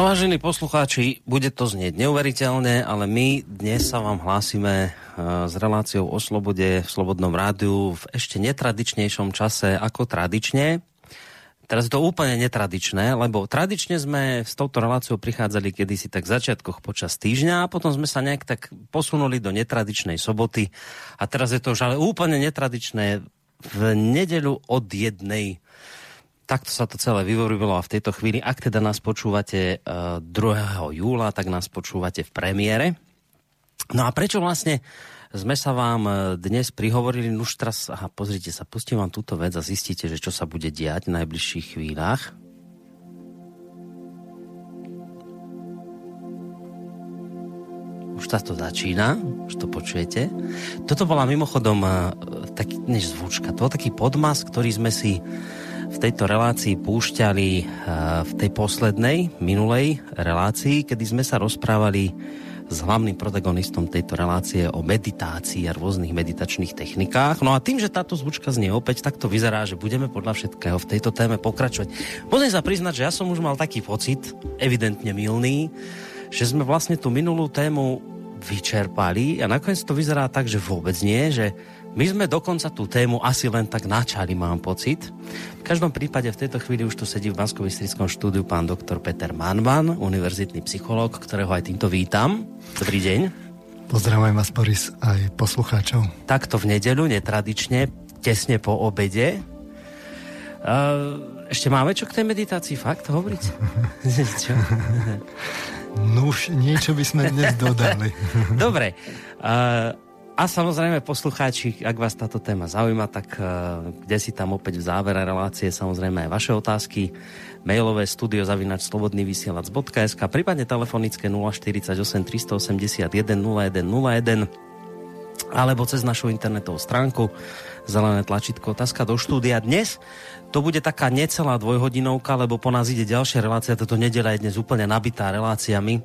No vážení poslucháči, bude to znieť neuveriteľne, ale my dnes sa vám hlásime e, s reláciou o slobode v Slobodnom rádiu v ešte netradičnejšom čase ako tradične. Teraz je to úplne netradičné, lebo tradične sme s touto reláciou prichádzali kedysi tak v začiatkoch počas týždňa a potom sme sa nejak tak posunuli do netradičnej soboty a teraz je to už ale úplne netradičné v nedeľu od jednej takto sa to celé vyvorilo a v tejto chvíli, ak teda nás počúvate 2. Eh, júla, tak nás počúvate v premiére. No a prečo vlastne sme sa vám eh, dnes prihovorili, už teraz, aha, pozrite sa, pustím vám túto vec a zistíte, že čo sa bude diať v najbližších chvíľach. Už sa to začína, už to počujete. Toto bola mimochodom eh, taký, než zvučka, to bol taký podmas, ktorý sme si v tejto relácii púšťali eh, v tej poslednej, minulej relácii, kedy sme sa rozprávali s hlavným protagonistom tejto relácie o meditácii a rôznych meditačných technikách. No a tým, že táto zvučka znie opäť, tak to vyzerá, že budeme podľa všetkého v tejto téme pokračovať. Musím sa priznať, že ja som už mal taký pocit, evidentne milný, že sme vlastne tú minulú tému vyčerpali a nakoniec to vyzerá tak, že vôbec nie, že my sme dokonca tú tému asi len tak načali, mám pocit. V každom prípade v tejto chvíli už tu sedí v bansko štúdiu pán doktor Peter Manman, univerzitný psychológ, ktorého aj týmto vítam. Dobrý deň. Pozdravujem vás, Boris, aj poslucháčov. Takto v nedeľu, netradične, tesne po obede. ešte máme čo k tej meditácii? Fakt hovoriť? čo? No už niečo by sme dnes dodali. Dobre. Uh, a samozrejme, poslucháči, ak vás táto téma zaujíma, tak uh, kde si tam opäť v závere relácie samozrejme aj vaše otázky. Mailové studio zavinač slobodnyvysielac.sk prípadne telefonické 048 381 0101 alebo cez našu internetovú stránku zelené tlačítko otázka do štúdia. Dnes to bude taká necelá dvojhodinovka, lebo po nás ide ďalšia relácia. Toto nedela je dnes úplne nabitá reláciami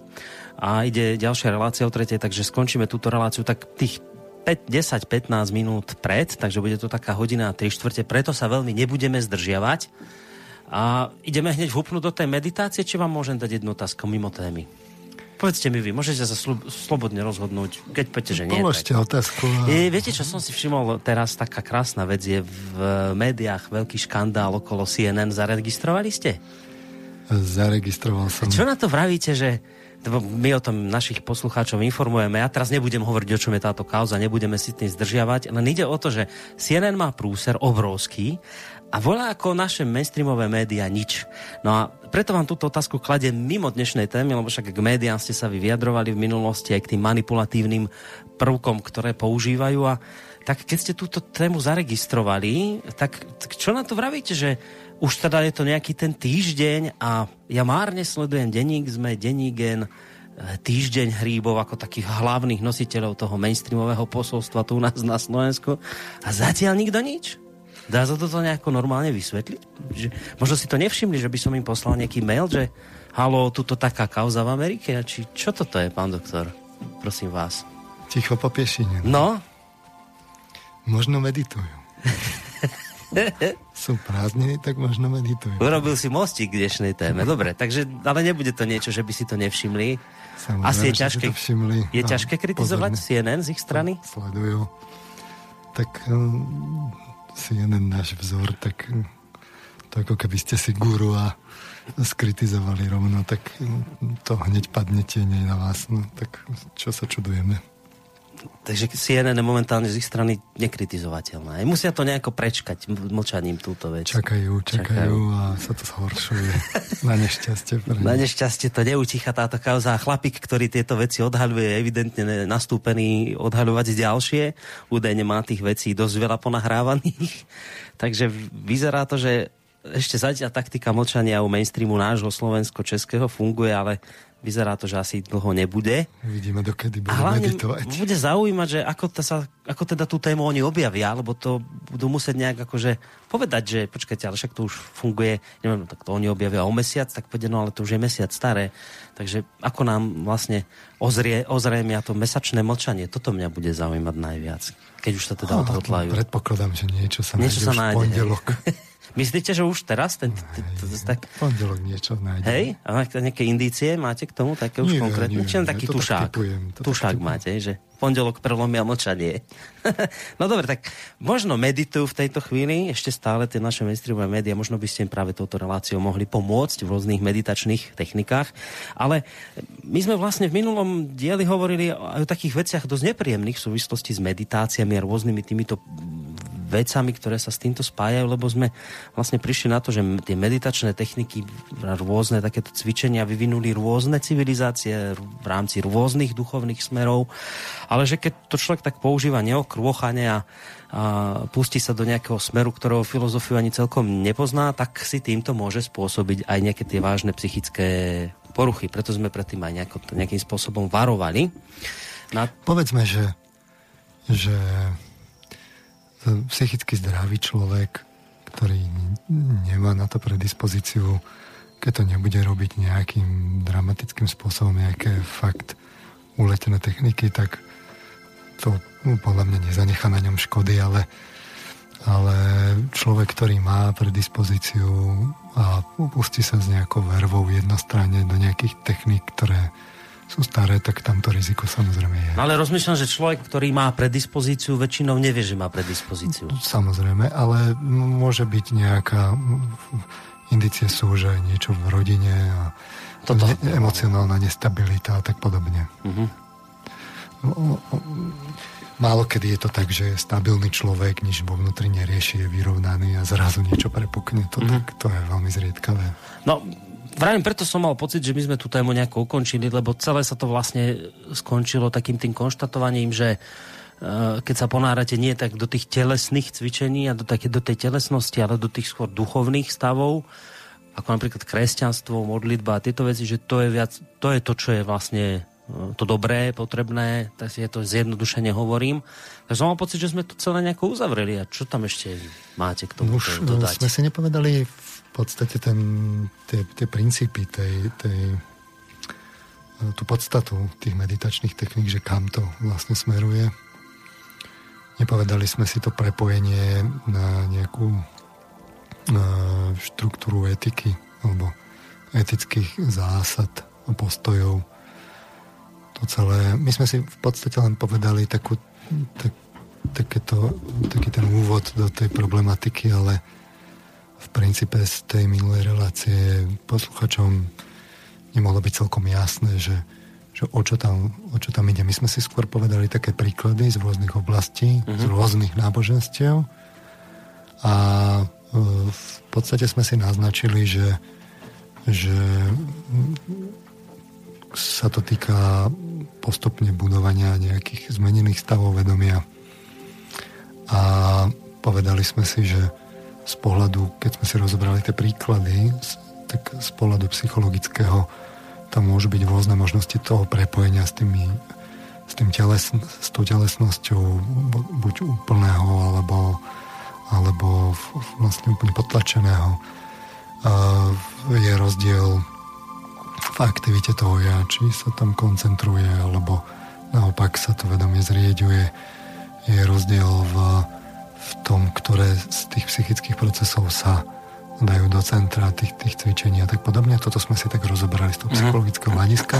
a ide ďalšia relácia o tretej, takže skončíme túto reláciu tak tých 5, 10, 15 minút pred, takže bude to taká hodina a 3 štvrte, preto sa veľmi nebudeme zdržiavať. A ideme hneď vhupnúť do tej meditácie, či vám môžem dať jednu otázku mimo témy? Povedzte mi vy, môžete sa slu- slobodne rozhodnúť, keď poďte, že nie. Položte tak. otázku. A... Je, viete, čo som si všimol teraz, taká krásna vec je v médiách veľký škandál okolo CNN. Zaregistrovali ste? Zaregistroval som. Čo na to vravíte, že my o tom našich poslucháčov informujeme. Ja teraz nebudem hovoriť, o čom je táto kauza, nebudeme si tým zdržiavať, len ide o to, že CNN má prúser obrovský a volá ako naše mainstreamové médiá nič. No a preto vám túto otázku kladiem mimo dnešnej témy, lebo však k médiám ste sa vy vyjadrovali v minulosti aj k tým manipulatívnym prvkom, ktoré používajú a tak keď ste túto tému zaregistrovali, tak, tak čo na to vravíte, že už teda je to nejaký ten týždeň a ja márne sledujem denník sme, dennígen, eh, týždeň hríbov ako takých hlavných nositeľov toho mainstreamového posolstva tu u nás na Slovensku a zatiaľ nikto nič. Dá sa toto nejako normálne vysvetliť? Že, možno si to nevšimli, že by som im poslal nejaký mail, že halo, tuto taká kauza v Amerike. Či čo toto je, pán doktor? Prosím vás. Ticho po piešine. No? Možno meditujú. Sú prázdniny, tak možno meditujú. Urobil si mostík k dnešnej téme. Dobre, takže, ale nebude to niečo, že by si to nevšimli. Samozrejme, Asi je ťažké, všimli, je no, ťažké kritizovať pozorne. CNN z ich strany? Sledujú. Tak um, CNN náš vzor, tak um, to ako keby ste si guru a skritizovali rovno, tak um, to hneď padne tieň na vás. No, tak čo sa čudujeme? Takže CNN je momentálne z ich strany nekritizovateľná. Musia to nejako prečkať mlčaním túto vec. Čakajú, čakajú, čakajú. a sa to zhoršuje. Na nešťastie. Pre Na nešťastie to neutícha táto kauza. Chlapík, ktorý tieto veci odhaľuje, je evidentne nastúpený odhaľovať ďalšie. Údajne má tých vecí dosť veľa ponahrávaných. Takže vyzerá to, že ešte zatiaľ taktika mlčania u mainstreamu nášho slovensko-českého funguje, ale Vyzerá to, že asi dlho nebude. Vidíme, dokedy bude a meditovať. bude zaujímať, že ako, ta sa, ako teda tú tému oni objavia, lebo to budú musieť nejak akože povedať, že počkajte, ale však to už funguje, neviem, tak to oni objavia o mesiac, tak povedia, no ale to už je mesiac staré. Takže ako nám vlastne ozrie, ozrejmia to mesačné mlčanie, toto mňa bude zaujímať najviac, keď už sa teda oh, odhodlajú. Predpokladám, že niečo sa niečo nájde sa nájde. v pondelok. Myslíte, že už teraz? Ten, tak... Pondelok niečo nájde. Hej? A nejaké indície máte k tomu? Také už konkrétne? Nie, Či len taký tušák? Tak tušák máte, že pondelok prelomia mlčanie. no dobre, tak možno meditujú v tejto chvíli, ešte stále tie naše mainstreamové médiá, možno by ste im práve touto reláciou mohli pomôcť v rôznych meditačných technikách, ale my sme vlastne v minulom dieli hovorili aj o takých veciach dosť nepríjemných v súvislosti s meditáciami a rôznymi týmito vecami, ktoré sa s týmto spájajú, lebo sme vlastne prišli na to, že tie meditačné techniky, rôzne takéto cvičenia vyvinuli rôzne civilizácie v rámci rôznych duchovných smerov, ale že keď to človek tak používa neokrôchane a, a pustí sa do nejakého smeru, ktorého filozofiu ani celkom nepozná, tak si týmto môže spôsobiť aj nejaké tie vážne psychické poruchy. Preto sme predtým aj nejako, nejakým spôsobom varovali. Na... Povedzme, že, že psychicky zdravý človek, ktorý nemá na to predispozíciu, keď to nebude robiť nejakým dramatickým spôsobom, nejaké fakt uletené techniky, tak to no, podľa mňa nezanecha na ňom škody, ale, ale človek, ktorý má predispozíciu a pustí sa s nejakou vervou jednostranne do nejakých techník, ktoré sú staré, tak tamto riziko samozrejme je. No ale rozmýšľam, že človek, ktorý má predispozíciu, väčšinou nevie, že má predispozíciu. Samozrejme, ale môže byť nejaká indicie sú, že niečo v rodine a Toto. Ne, emocionálna nestabilita a tak podobne. Uh-huh. Málo kedy je to tak, že stabilný človek, nič vo vnútri nerieši, je vyrovnaný a zrazu niečo prepukne. To, uh-huh. tak, to je veľmi zriedkavé. No, Vravím, preto som mal pocit, že my sme tú tému nejako ukončili, lebo celé sa to vlastne skončilo takým tým konštatovaním, že uh, keď sa ponárate nie tak do tých telesných cvičení a do, také, do tej telesnosti, ale do tých skôr duchovných stavov, ako napríklad kresťanstvo, modlitba a tieto veci, že to je, viac, to je to, čo je vlastne uh, to dobré, potrebné, tak si je to zjednodušene hovorím. Takže som mal pocit, že sme to celé nejako uzavreli. A čo tam ešte máte k tomu Už dodať? sme si nepovedali podstate ten, tie, tie princípy tej, tej, tú podstatu tých meditačných techník, že kam to vlastne smeruje. Nepovedali sme si to prepojenie na nejakú štruktúru etiky alebo etických zásad a postojov. To celé. My sme si v podstate len povedali takú, tak, takéto, taký ten úvod do tej problematiky, ale v princípe z tej minulej relácie posluchačom nemohlo byť celkom jasné, že, že o, čo tam, o čo tam ide. My sme si skôr povedali také príklady z rôznych oblastí, uh-huh. z mhm. rôznych náboženstiev a e, v podstate sme si naznačili, že, že sa to týka postupne budovania nejakých zmenených stavov vedomia. A povedali sme si, že z pohľadu, keď sme si rozobrali tie príklady, tak z pohľadu psychologického tam môžu byť rôzne možnosti toho prepojenia s, tými, s, tým teles, s tou telesnosťou buď úplného alebo, alebo vlastne úplne potlačeného. Je rozdiel v aktivite toho ja, či sa tam koncentruje alebo naopak sa to vedomie zrieďuje. Je rozdiel v v tom, ktoré z tých psychických procesov sa dajú do centra tých, tých cvičení a tak podobne. Toto sme si tak rozobrali z toho mhm. psychologického hľadiska.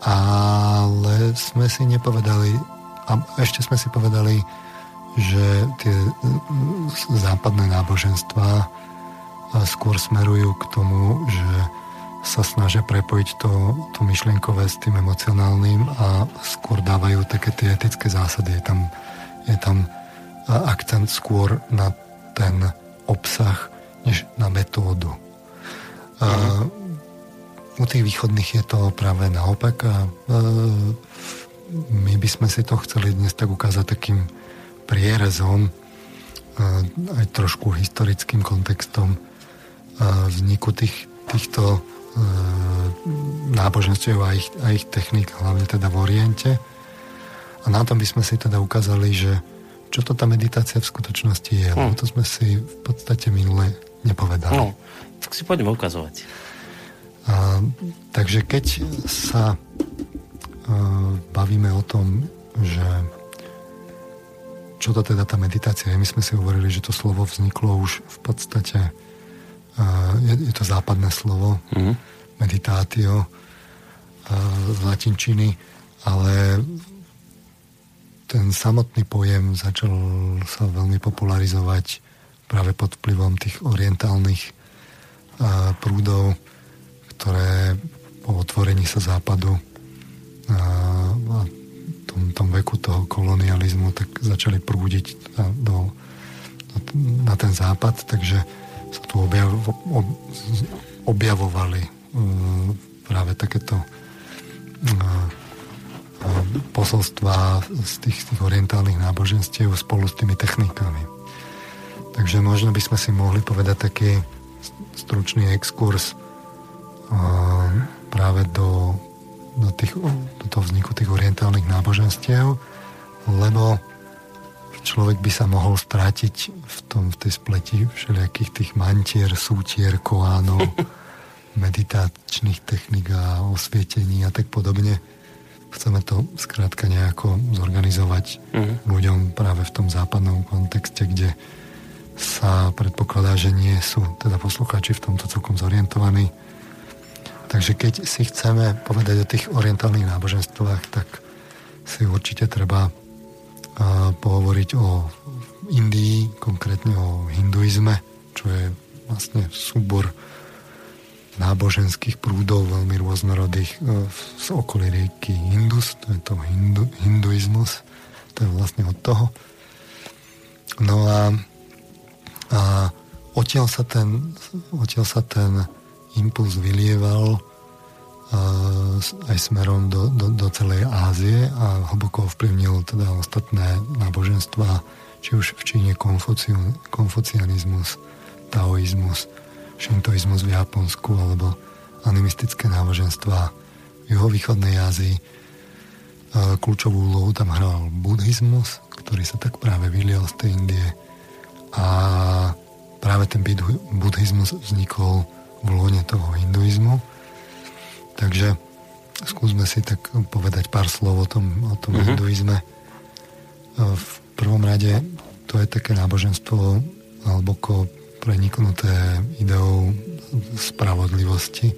Ale sme si nepovedali, a ešte sme si povedali, že tie západné náboženstva skôr smerujú k tomu, že sa snažia prepojiť to, to myšlienkové s tým emocionálnym a skôr dávajú také tie etické zásady. Je tam, je tam akcent skôr na ten obsah, než na metódu. Uh-huh. U tých východných je to práve naopak a my by sme si to chceli dnes tak ukázať takým prierezom, aj trošku historickým kontextom vzniku tých, týchto náboženstiev a ich, a ich technik, hlavne teda v Oriente. A na tom by sme si teda ukázali, že čo to tá meditácia v skutočnosti je. Hmm. to sme si v podstate minule nepovedali. No, tak si poďme ukazovať. A, takže keď sa a, bavíme o tom, že čo to teda tá meditácia je. My sme si hovorili, že to slovo vzniklo už v podstate, uh, je, je to západné slovo, mm-hmm. meditácio uh, z latinčiny, ale ten samotný pojem začal sa veľmi popularizovať práve pod vplyvom tých orientálnych prúdov, ktoré po otvorení sa západu a tom, tom veku toho kolonializmu tak začali prúdiť na, do, na ten západ, takže sa tu objav, ob, objavovali um, práve takéto um, posolstva z tých, tých orientálnych náboženstiev spolu s tými technikami. Takže možno by sme si mohli povedať taký stručný exkurs práve do do, tých, do toho vzniku tých orientálnych náboženstiev, lebo človek by sa mohol strátiť v, tom, v tej spleti všelijakých tých mantier, sútier, koánov, meditačných technik a osvietení a tak podobne. Chceme to skrátka nejako zorganizovať uh-huh. ľuďom práve v tom západnom kontexte, kde sa predpokladá, že nie sú teda poslucháči v tomto celkom zorientovaní Takže keď si chceme povedať o tých orientálnych náboženstvách, tak si určite treba uh, pohovoriť o Indii, konkrétne o hinduizme, čo je vlastne súbor náboženských prúdov veľmi rôznorodých uh, z okolí rieky Indus, to je to hindu, hinduizmus, to je vlastne od toho. No a, a odtiaľ sa ten, odtiaľ sa ten impuls vylieval aj smerom do, do, do celej Ázie a hlboko ovplyvnil teda ostatné náboženstva, či už v Číne konfucianizmus, taoizmus, šintoizmus v Japonsku alebo animistické náboženstva v juhovýchodnej Ázii. Kľúčovú úlohu tam hral buddhizmus, ktorý sa tak práve vylial z tej Indie a práve ten buddhizmus vznikol v lone toho hinduizmu. Takže skúsme si tak povedať pár slov o tom, o tom uh-huh. hinduizme. V prvom rade to je také náboženstvo hlboko preniknuté ideou spravodlivosti,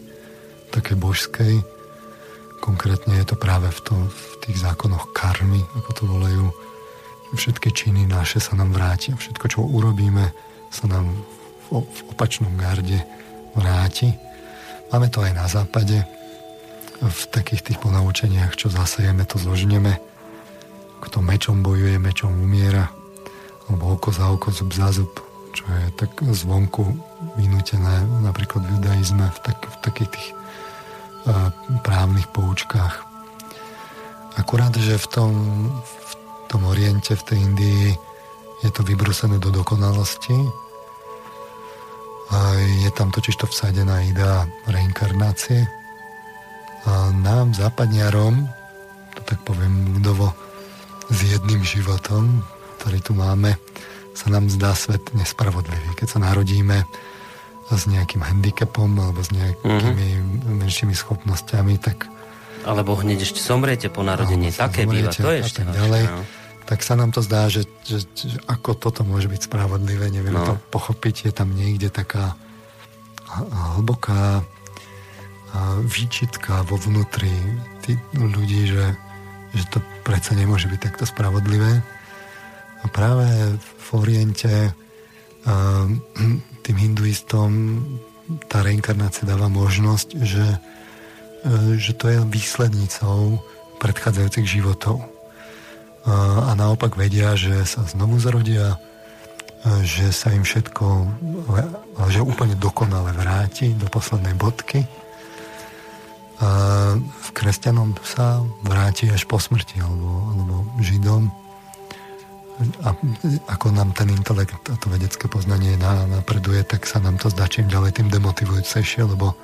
také božskej. Konkrétne je to práve v, to, v tých zákonoch karmy, ako to volajú. Všetky činy naše sa nám vráti a všetko, čo urobíme, sa nám v, v opačnom garde vráti. Máme to aj na západe, v takých tých ponaučeniach, čo zasejeme, to zložneme. Kto mečom bojuje, mečom umiera. Alebo oko za oko, zub za zub, čo je tak zvonku vynútené napríklad v judaizme, v, tak, v takých tých uh, právnych poučkách. Akurát, že v tom, v tom oriente, v tej Indii je to vybrusené do dokonalosti, je tam totiž to vsadená idea reinkarnácie. A nám, západniarom, to tak poviem ľudovo, s jedným životom, ktorý tu máme, sa nám zdá svet nespravodlivý. Keď sa narodíme s nejakým handicapom alebo s nejakými mm-hmm. menšími schopnosťami, tak... Alebo hneď ešte somriete po narodení. Také býva, to je ešte tak ďalej. No tak sa nám to zdá, že, že, že ako toto môže byť spravodlivé, neviem no. to pochopiť, je tam niekde taká hlboká výčitka vo vnútri tých ľudí, že, že to predsa nemôže byť takto spravodlivé. A práve v Oriente tým hinduistom tá reinkarnácia dáva možnosť, že, že to je výslednicou predchádzajúcich životov a naopak vedia, že sa znovu zrodia, že sa im všetko, že úplne dokonale vráti do poslednej bodky. V kresťanom sa vráti až po smrti, alebo, alebo židom. A ako nám ten intelekt a to vedecké poznanie napreduje, tak sa nám to zdá čím ďalej tým demotivujúcejšie, lebo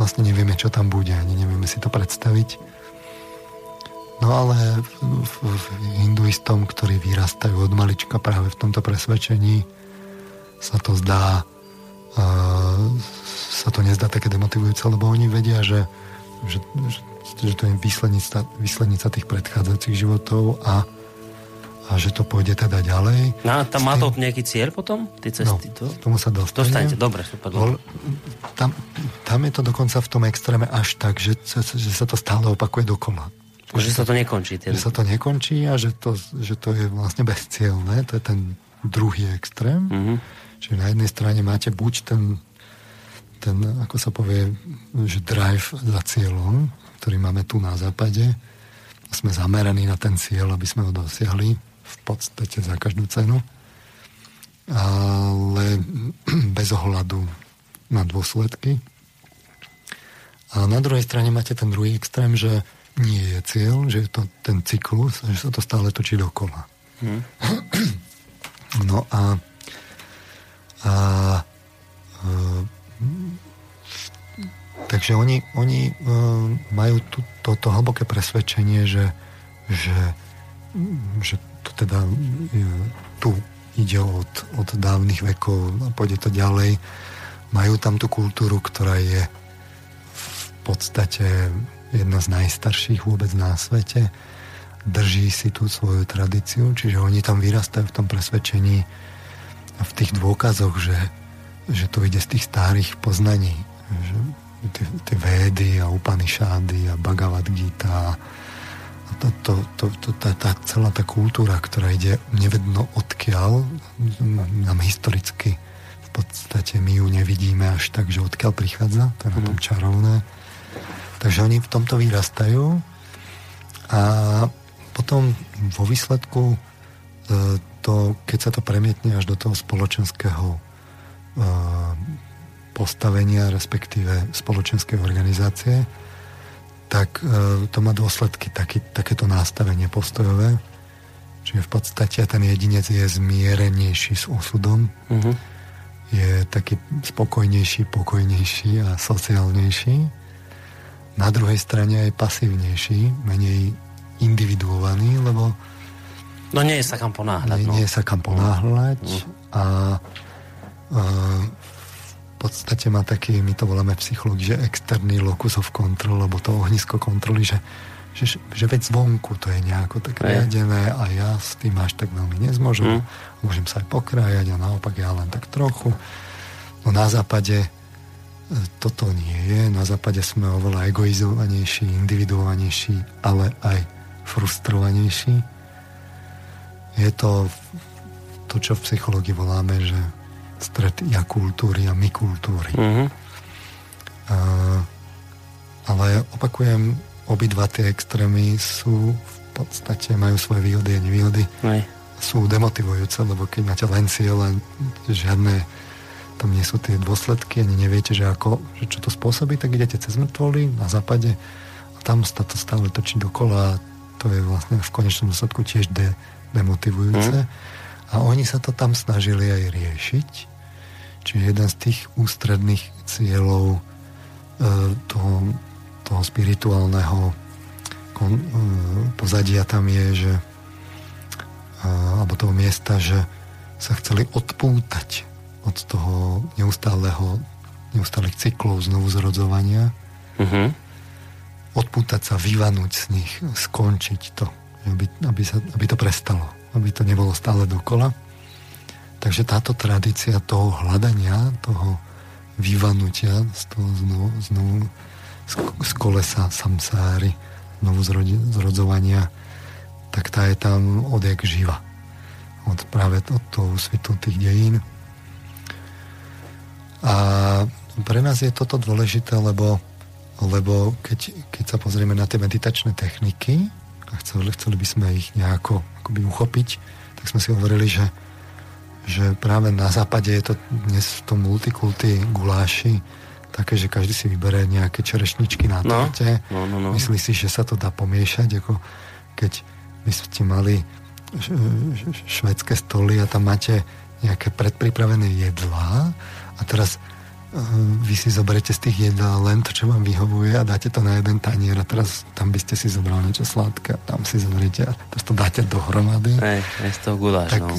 vlastne nevieme, čo tam bude, ani nevieme si to predstaviť. No ale hinduistom, ktorí vyrastajú od malička práve v tomto presvedčení, sa to zdá, uh, sa to nezdá také demotivujúce, lebo oni vedia, že, že, že to je výslednica, výslednica tých predchádzajúcich životov a a že to pôjde teda ďalej. No a tam má to nejaký cieľ potom? Tie cesty? No, to? tomu sa dostanem. Dostanete, dobre, super. Tam, tam je to dokonca v tom extréme až tak, že, že sa to stále opakuje dokola. Že sa to nekončí. Ten... Že sa to nekončí a že to, že to je vlastne bezcielné. To je ten druhý extrém. Mm-hmm. Čiže na jednej strane máte buď ten, ten, ako sa povie, že drive za cieľom, ktorý máme tu na západe. Sme zameraní na ten cieľ, aby sme ho dosiahli v podstate za každú cenu. Ale bez ohľadu na dôsledky. A na druhej strane máte ten druhý extrém, že nie je cieľ, že je to ten cyklus, že sa to stále točí dokola. Hmm. No a, a, a takže oni, oni uh, majú tu, to, to hlboké presvedčenie, že, že, že to teda uh, tu ide od, od dávnych vekov a pôjde to ďalej. Majú tam tú kultúru, ktorá je v podstate jedna z najstarších vôbec na svete drží si tú svoju tradíciu, čiže oni tam vyrastajú v tom presvedčení a v tých dôkazoch, že, že to ide z tých starých poznaní, že tie, tie védy a Upanishady a Bhagavad Gita a to, to, to, to, tá, tá celá tá kultúra, ktorá ide nevedno odkiaľ, nám historicky v podstate my ju nevidíme až tak, že odkiaľ prichádza, to je na tom mhm. čarovné. Takže oni v tomto vyrastajú a potom vo výsledku e, to, keď sa to premietne až do toho spoločenského e, postavenia, respektíve spoločenskej organizácie, tak e, to má dôsledky taký, takéto nastavenie postojové. Čiže v podstate ten jedinec je zmierenejší s osudom, uh-huh. je taký spokojnejší, pokojnejší a sociálnejší. Na druhej strane aj pasívnejší, menej individuovaný, lebo No nie je sa kam ponáhľať. Nie, no. nie je sa kam ponáhľať mm. a, v podstate má taký, my to voláme psychológi, že externý locus of control, lebo to ohnisko kontroly, že, že, že veď zvonku to je nejako tak riadené a ja s tým až tak veľmi nezmôžem. Mm. Môžem sa aj pokrájať a naopak ja len tak trochu. No na západe e, toto nie je. Na západe sme oveľa egoizovanejší, individuovanejší, ale aj frustrovanejší. Je to to, čo v psychológii voláme, že stret ja kultúry a my kultúry. Mm-hmm. A, ale opakujem, obidva tie extrémy sú v podstate, majú svoje výhody a nevýhody. Aj. Sú demotivujúce, lebo keď máte len cieľ žiadne tam nie sú tie dôsledky, ani neviete, že, ako, že čo to spôsobí, tak idete cez mŕtvoly na západe a tam sa to stále točí dokola a to je vlastne v konečnom dôsledku tiež de, demotivujúce. Mm. A oni sa to tam snažili aj riešiť. Čiže jeden z tých ústredných cieľov e, toho, toho spirituálneho kon, e, pozadia tam je, že e, alebo toho miesta, že sa chceli odpútať od toho neustáleho neustálych cyklov znovu zrodzovania. Mm-hmm odpútať sa, vyvanúť z nich, skončiť to, aby, aby, sa, aby to prestalo, aby to nebolo stále dokola. Takže táto tradícia toho hľadania, toho vyvanutia z toho znovu, znovu z, kolesa samsáry, znovu zrodzovania, tak tá je tam odjak živa. Od práve od toho svitu tých dejín. A pre nás je toto dôležité, lebo lebo keď, keď sa pozrieme na tie meditačné techniky a chceli, chceli by sme ich nejako akoby uchopiť, tak sme si hovorili, že, že práve na západe je to dnes v tom multikulty guláši také, že každý si vyberie nejaké čerešničky na torte. No, no, no, no. Myslí si, že sa to dá pomiešať, ako keď by ste mali švedské stoly a tam máte nejaké predpripravené jedlá a teraz Ehm, vy si zoberete z tých jedál len to, čo vám vyhovuje a dáte to na jeden tanier a teraz tam by ste si zobrali niečo sladké tam si zoberiete a teraz to dáte dohromady. Hej, z toho guláš, tak no.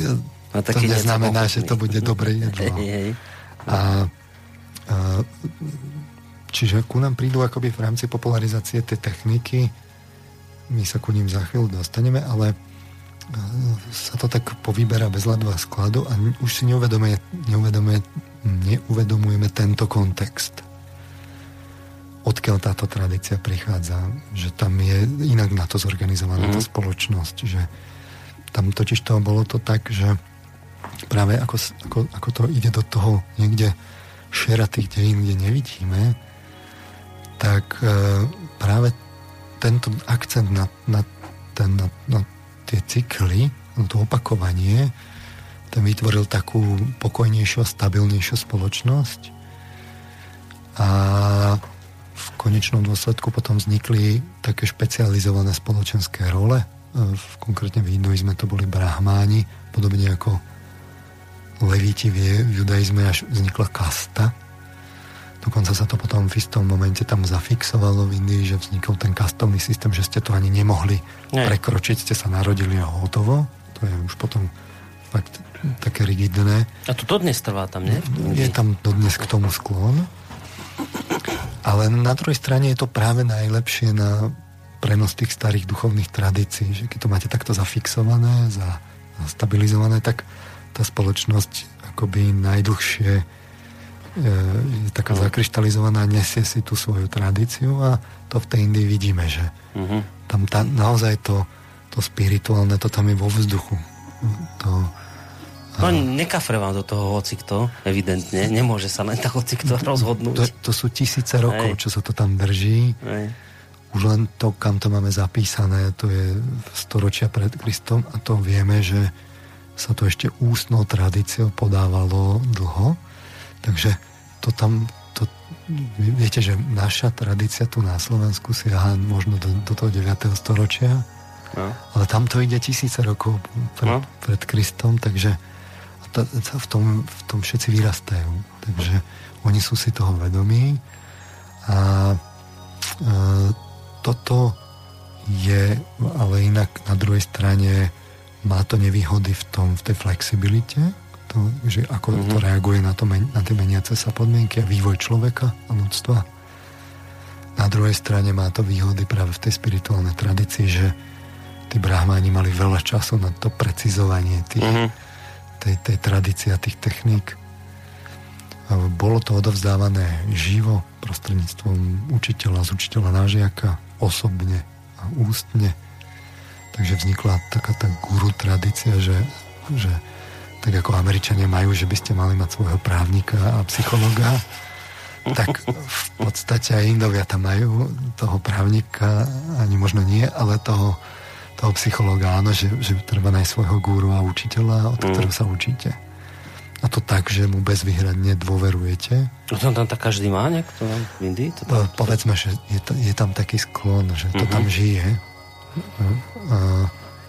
No to neznamená, že to bude dobré jedlo. A, a, čiže ku nám prídu akoby v rámci popularizácie tie techniky, my sa ku ním za chvíľu dostaneme, ale sa to tak povyberá bez ľadu a skladu a už si neuvedomuje, neuvedomuje, neuvedomujeme tento kontext. Odkiaľ táto tradícia prichádza, že tam je inak na to zorganizovaná mm. tá mhm. spoločnosť, že tam totiž to bolo to tak, že práve ako, ako, ako to ide do toho niekde šera tých dejín, kde nevidíme, tak e, práve tento akcent na, na, ten, na, na tie cykly, na to opakovanie, ten vytvoril takú pokojnejšiu a stabilnejšiu spoločnosť. A v konečnom dôsledku potom vznikli také špecializované spoločenské role. E, konkrétne v hinduizme to boli brahmáni, podobne ako levíti v judaizme až vznikla kasta. Dokonca sa to potom v istom momente tam zafixovalo v Indii, že vznikol ten kastovný systém, že ste to ani nemohli Nie. prekročiť, ste sa narodili a hotovo. To je už potom fakt také rigidné. A to dodnes trvá tam, nie? Je tam dodnes k tomu sklon. Ale na druhej strane je to práve najlepšie na prenos tých starých duchovných tradícií, že keď to máte takto zafixované, za, stabilizované, tak tá spoločnosť akoby najdlhšie je taká no. zakryštalizovaná, nesie si tú svoju tradíciu a to v tej Indii vidíme, že uh-huh. tam tá, naozaj to, to spirituálne, to tam je vo vzduchu. To, No nekafre vám do toho hocikto, evidentne. Nemôže sa len tak hocikto rozhodnúť. To, to sú tisíce rokov, Aj. čo sa to tam drží. Aj. Už len to, kam to máme zapísané, to je storočia pred Kristom a to vieme, že sa to ešte ústnou tradíciou podávalo dlho Takže to tam, to, viete, že naša tradícia tu na Slovensku siaha možno do, do toho 9. storočia, no. ale tam to ide tisíce rokov pred, no. pred Kristom, takže to, to, v, tom, v tom všetci vyrastajú. Takže oni sú si toho vedomí a e, toto je, ale inak na druhej strane má to nevýhody v tom, v tej flexibilite, to, že ako mm-hmm. to reaguje na, to, na tie meniace sa podmienky a vývoj človeka a ľudstva. Na druhej strane má to výhody práve v tej spirituálnej tradícii, že tí brahmáni mali veľa času na to precizovanie tých, mm-hmm. tej, tej tradície a tých techník. A bolo to odovzdávané živo prostredníctvom učiteľa z učiteľa nážiaka osobne a ústne. Takže vznikla taká tá guru tradícia, že, že tak ako Američania majú, že by ste mali mať svojho právnika a psychologa, tak v podstate aj Indovia tam majú toho právnika, ani možno nie, ale toho, toho psychologa, áno, že, že treba nájsť svojho guru a učiteľa, od mm. ktorého sa učíte. A to tak, že mu bezvýhradne dôverujete. No to tam tak každý má niekto v Indii? To tam... Povedzme, že je, to, je tam taký sklon, že to mm-hmm. tam žije. A,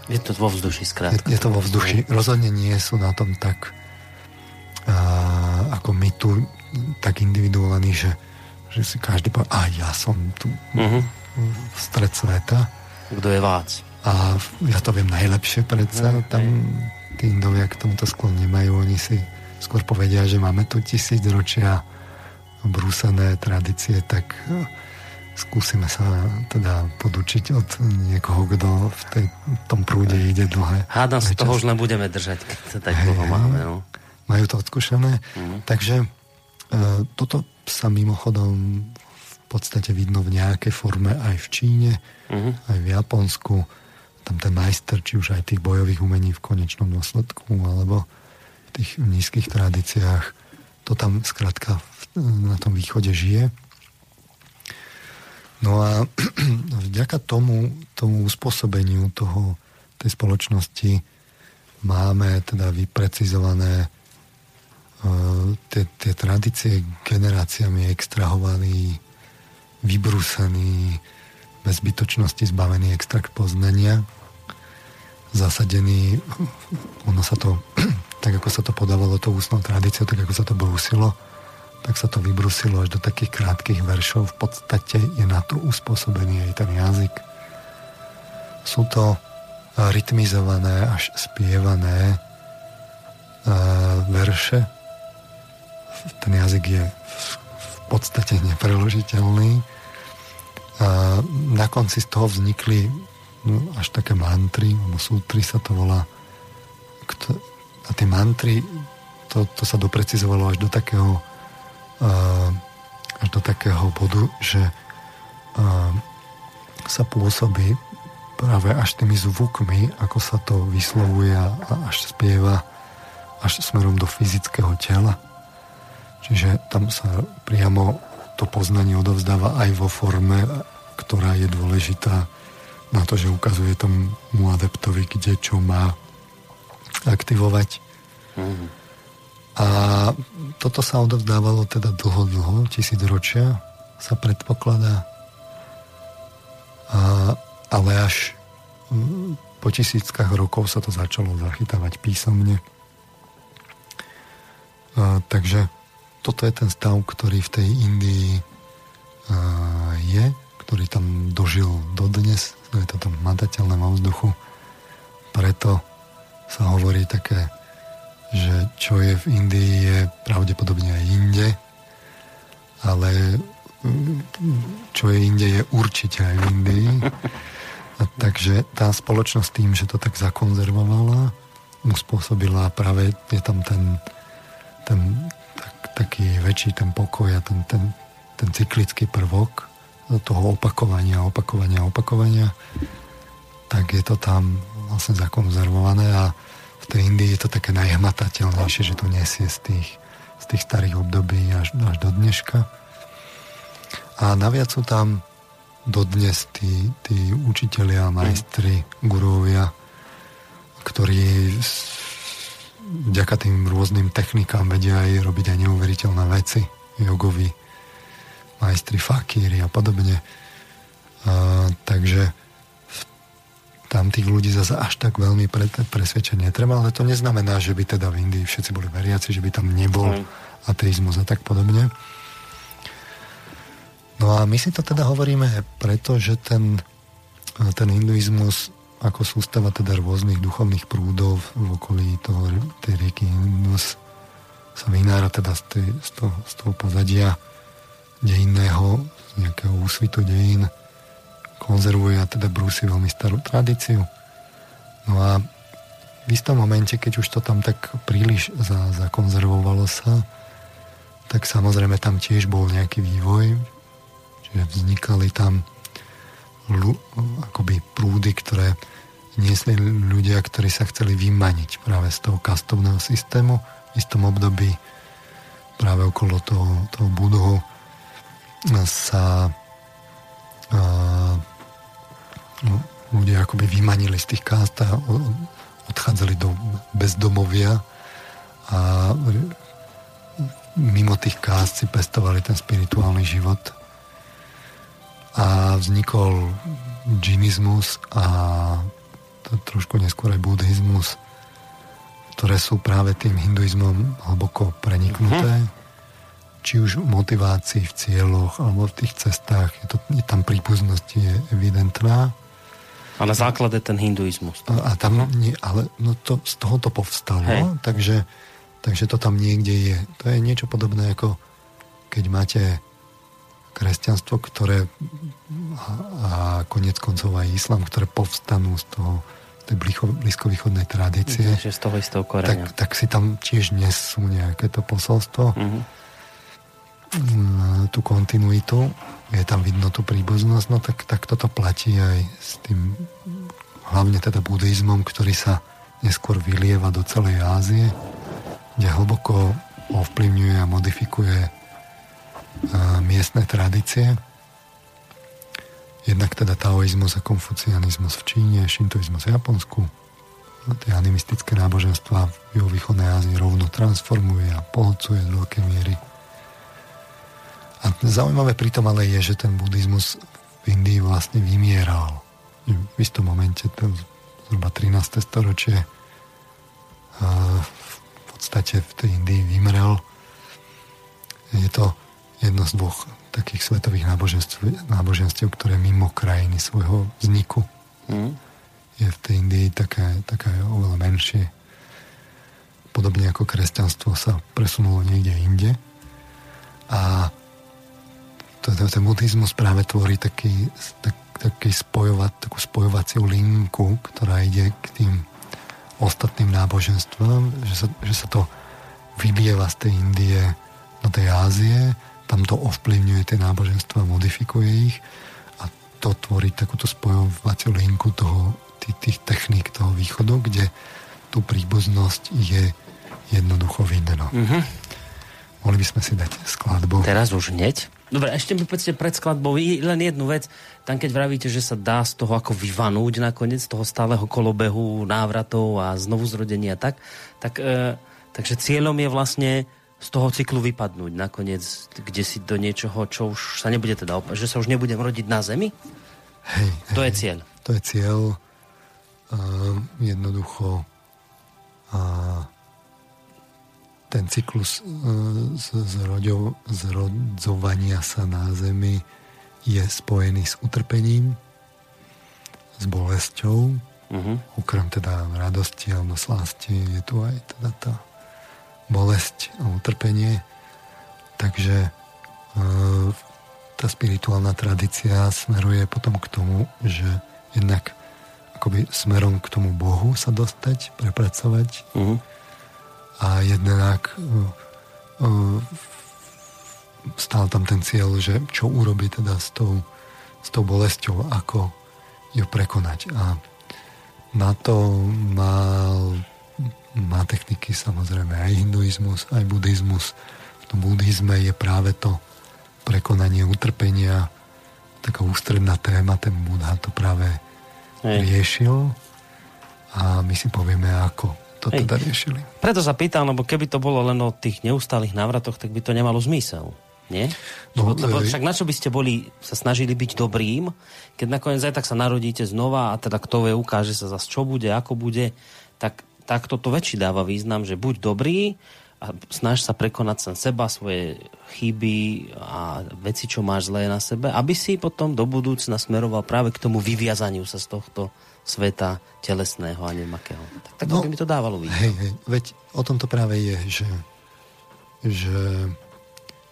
je to vo vzduši, skrátka. Je, je to vo vzduši. Rozhodne nie sú na tom tak a, ako my tu tak individuovaní, že, že si každý povie, a ja som tu uh-huh. v stred sveta. Kto je vác? A ja to viem najlepšie predsa. Uh-huh. Tam tí indovia k tomuto sklon nemajú. Oni si skôr povedia, že máme tu tisíc ročia brúsené tradície, tak skúsime sa teda podučiť od niekoho, kto v tej, tom prúde ide dlhé. Hádam sa toho už len budeme držať, keď sa tak dlho máme. No. Majú to odskúšané. Mm. Takže e, toto sa mimochodom v podstate vidno v nejakej forme aj v Číne, mm. aj v Japonsku. Tam ten majster, či už aj tých bojových umení v konečnom dôsledku, alebo v tých nízkych tradíciách, to tam skrátka na tom východe žije No a vďaka tomu, tomu uspôsobeniu toho, tej spoločnosti máme teda vyprecizované uh, tie, tie tradície generáciami extrahovaní, vybrúsený, bez zbytočnosti zbavený extrakt poznania, zasadený, ono sa to, tak ako sa to podávalo to ústnou tradíciou, tak ako sa to brúsilo, tak sa to vybrusilo až do takých krátkých veršov. V podstate je na to uspôsobený aj ten jazyk. Sú to e, rytmizované až spievané uh, verše. Ten jazyk je v podstate nepreložiteľný. Uh, na konci z toho vznikli no, až také mantry, alebo sútry sa to volá. A tie mantry, to, to sa doprecizovalo až do takého až do takého bodu, že sa pôsobí práve až tými zvukmi, ako sa to vyslovuje a až spieva až smerom do fyzického tela. Čiže tam sa priamo to poznanie odovzdáva aj vo forme, ktorá je dôležitá na to, že ukazuje tomu adeptovi, kde čo má aktivovať. Mm-hmm. A toto sa odovzdávalo teda dlho, dlho, tisíc ročia sa predpokladá. A, ale až po tisíckach rokov sa to začalo zachytávať písomne. A, takže toto je ten stav, ktorý v tej Indii a, je, ktorý tam dožil dodnes, je to tam matateľné vo vzduchu. Preto sa hovorí také, že čo je v Indii, je pravdepodobne aj inde, ale čo je inde, je určite aj v Indii. A takže tá spoločnosť tým, že to tak zakonzervovala, mu práve, je tam ten, ten tak, taký väčší ten pokoj a ten, ten, ten cyklický prvok toho opakovania, opakovania, opakovania, tak je to tam vlastne zakonzervované a v tej Indii je to také najhmatateľnejšie, že to nesie z tých, z tých starých období až, až do dneška. A naviac sú tam dodnes tí, tí učitelia, majstri, gurovia, ktorí vďaka tým rôznym technikám vedia aj robiť aj neuveriteľné veci, jogovi, majstri fakíry a podobne. A, takže tam tých ľudí zase až tak veľmi pre, presvedčať netreba, ale to neznamená, že by teda v Indii všetci boli veriaci, že by tam nebol ateizmus a tak podobne. No a my si to teda hovoríme preto, že ten, ten hinduizmus ako sústava teda rôznych duchovných prúdov v okolí toho, tej rieky Indus sa vynára teda z, tej, z, toho, z toho pozadia dejinného, z nejakého úsvitu dejín, konzervuje a teda brúsi veľmi starú tradíciu. No a v istom momente, keď už to tam tak príliš za, zakonzervovalo sa, tak samozrejme tam tiež bol nejaký vývoj, čiže vznikali tam ľu, akoby prúdy, ktoré niesli ľudia, ktorí sa chceli vymaniť práve z toho kastovného systému. V istom období práve okolo toho, toho budhu sa a, ľudia akoby vymanili z tých kást a odchádzali do bezdomovia a mimo tých kást si pestovali ten spirituálny život a vznikol džinizmus a trošku neskôr aj buddhizmus, ktoré sú práve tým hinduizmom hlboko preniknuté. Mm-hmm či už v motivácii, v cieľoch alebo v tých cestách, je, to, je tam príbuznosť je evidentná. A na základe ten hinduizmus. A, a tam, no. nie, ale no to, z toho to povstalo, Hej. takže, takže to tam niekde je. To je niečo podobné ako keď máte kresťanstvo, ktoré a, a konec koncov aj islam, ktoré povstanú z toho tej blízkovýchodnej tradície. z toho istého tak, tak si tam tiež nesú nejaké to posolstvo. Uh-huh tú kontinuitu, je tam vidno tú príbuznosť, no tak, tak toto platí aj s tým hlavne teda buddhizmom, ktorý sa neskôr vylieva do celej Ázie, kde hlboko ovplyvňuje a modifikuje miestne tradície. Jednak teda taoizmus a konfucianizmus v Číne, šintoizmus v Japonsku, tie animistické náboženstva v východnej Ázii rovno transformuje a pohodcuje z veľkej miery a zaujímavé pritom ale je, že ten buddhizmus v Indii vlastne vymieral. V istom momente, to zhruba 13. storočie, v podstate v tej Indii vymrel. Je to jedno z dvoch takých svetových náboženstv, náboženstiev, ktoré mimo krajiny svojho vzniku. Mm. Je v tej Indii také, také oveľa menšie. Podobne ako kresťanstvo sa presunulo niekde inde. A ten buddhizmus práve tvorí taký, tak, taký spojovať, takú spojovaciu linku, ktorá ide k tým ostatným náboženstvám, že sa, že sa to vybieva z tej Indie do tej Ázie, tam to ovplyvňuje tie náboženstva, modifikuje ich a to tvorí takúto spojovaciu linku toho, tých, tých techník toho východu, kde tú príbuznosť je jednoducho vidno. Mm-hmm. Mohli by sme si dať skladbu. Teraz už hneď? Dobre, ešte mi povedzte pred skladbou len jednu vec. Tam keď vravíte, že sa dá z toho ako vyvanúť nakoniec, z toho stáleho kolobehu návratov a znovu zrodenia tak, tak e, takže cieľom je vlastne z toho cyklu vypadnúť nakoniec, kde si do niečoho, čo už sa nebude teda opa- že sa už nebudem rodiť na zemi? Hej, to hej, je cieľ. To je cieľ. Uh, jednoducho uh, ten cyklus e, zrodzovania sa na Zemi je spojený s utrpením, s bolesťou, uh-huh. okrem teda radosti alebo slasti je tu aj teda tá bolesť a utrpenie. Takže e, tá spirituálna tradícia smeruje potom k tomu, že jednak akoby smerom k tomu Bohu sa dostať, prepracovať, uh-huh a jednak uh, uh, stál tam ten cieľ, že čo urobi teda s tou, s tou bolesťou, ako ju prekonať. A na to mal, má techniky samozrejme aj hinduizmus, aj buddhizmus. V tom buddhizme je práve to prekonanie utrpenia taká ústredná téma, ten Buddha to práve Hej. riešil a my si povieme ako to Hej. teda riešili. Preto sa pýtam, lebo keby to bolo len o tých neustálých návratoch, tak by to nemalo zmysel. Nie? No, lebo, však na čo by ste boli, sa snažili byť dobrým, keď nakoniec aj tak sa narodíte znova a teda kto vie, ukáže sa zase čo bude, ako bude, tak, tak toto väčší dáva význam, že buď dobrý a snaž sa prekonať sem seba, svoje chyby a veci, čo máš zlé na sebe, aby si potom do budúcna smeroval práve k tomu vyviazaniu sa z tohto sveta telesného a nemakého. Tak, tak no, by mi to dávalo vidieť. Hej, hej, veď o tom to práve je, že, že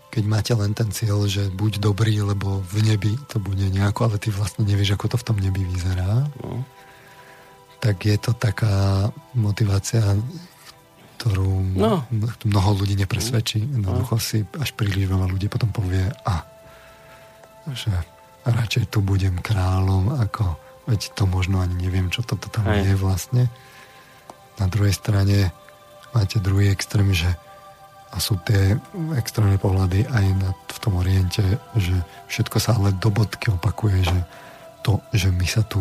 keď máte len ten cieľ, že buď dobrý, lebo v nebi to bude nejako, ale ty vlastne nevieš, ako to v tom nebi vyzerá, no. tak je to taká motivácia, ktorú no. mnoho ľudí nepresvedčí. No. Jednoducho no. si až príliš veľa ľudí potom povie a že radšej tu budem kráľom ako Veď to možno ani neviem, čo toto tam Aj. je vlastne. Na druhej strane máte druhý extrém, že a sú tie extrémne pohľady aj na, v tom Oriente, že všetko sa ale do bodky opakuje, že to, že my sa tu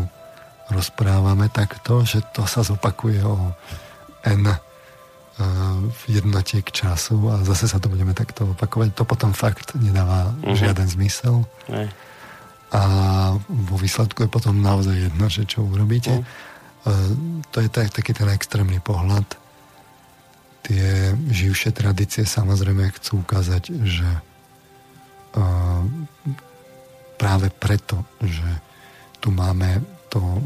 rozprávame takto, že to sa zopakuje o N uh, jednotiek času a zase sa to budeme takto opakovať. To potom fakt nedáva uh-huh. žiaden zmysel. Aj a vo výsledku je potom naozaj jedno, že čo urobíte. Mm. To je tak, taký ten extrémny pohľad. Tie živšie tradície samozrejme chcú ukázať, že uh, práve preto, že tu máme to,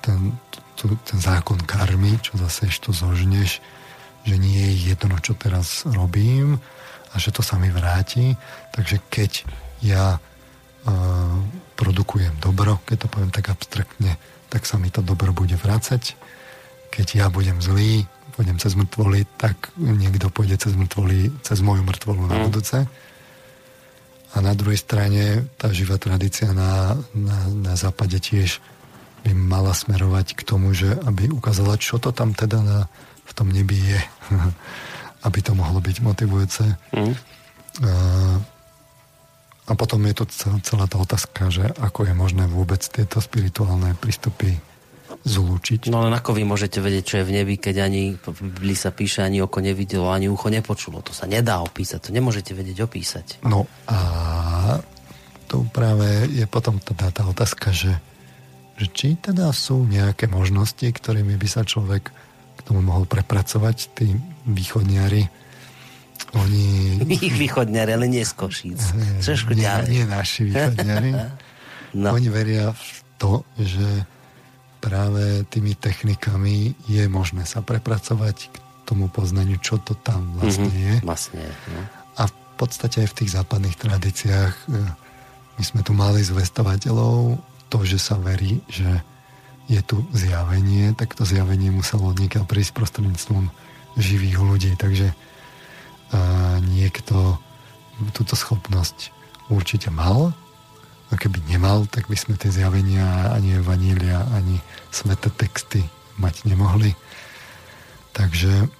ten, tu, ten zákon karmy, čo zase ešte zožneš, že nie je jedno, čo teraz robím a že to sa mi vráti. Takže keď ja produkujem dobro, keď to poviem tak abstraktne, tak sa mi to dobro bude vrácať. Keď ja budem zlý, pôjdem cez mŕtvoly, tak niekto pôjde cez mŕtvoly, cez moju mŕtvolu na mhm. budúce. A na druhej strane tá živá tradícia na, na, na západe tiež by mala smerovať k tomu, že aby ukázala, čo to tam teda na, v tom nebi je. aby to mohlo byť motivujúce. Mm. A potom je to celá tá otázka, že ako je možné vôbec tieto spirituálne prístupy zlúčiť. No len ako vy môžete vedieť, čo je v nebi, keď ani Biblii sa píše, ani oko nevidelo, ani ucho nepočulo. To sa nedá opísať, to nemôžete vedieť opísať. No a to práve je potom teda tá otázka, že, že či teda sú nejaké možnosti, ktorými by sa človek k tomu mohol prepracovať, tí východniari, oni... Ich východňari, ale nie z Košíc. Trošku nie, ďalej. Nie naši východňari. no. Oni veria v to, že práve tými technikami je možné sa prepracovať k tomu poznaniu, čo to tam vlastne mm-hmm. je. Vlastne, no. A v podstate aj v tých západných tradíciách e, my sme tu mali zvestovateľov to, že sa verí, že je tu zjavenie, tak to zjavenie muselo niekiaľ prísť prostredníctvom živých ľudí. Takže niekto túto schopnosť určite mal. A keby nemal, tak by sme tie zjavenia ani vanília, ani sveté texty mať nemohli. Takže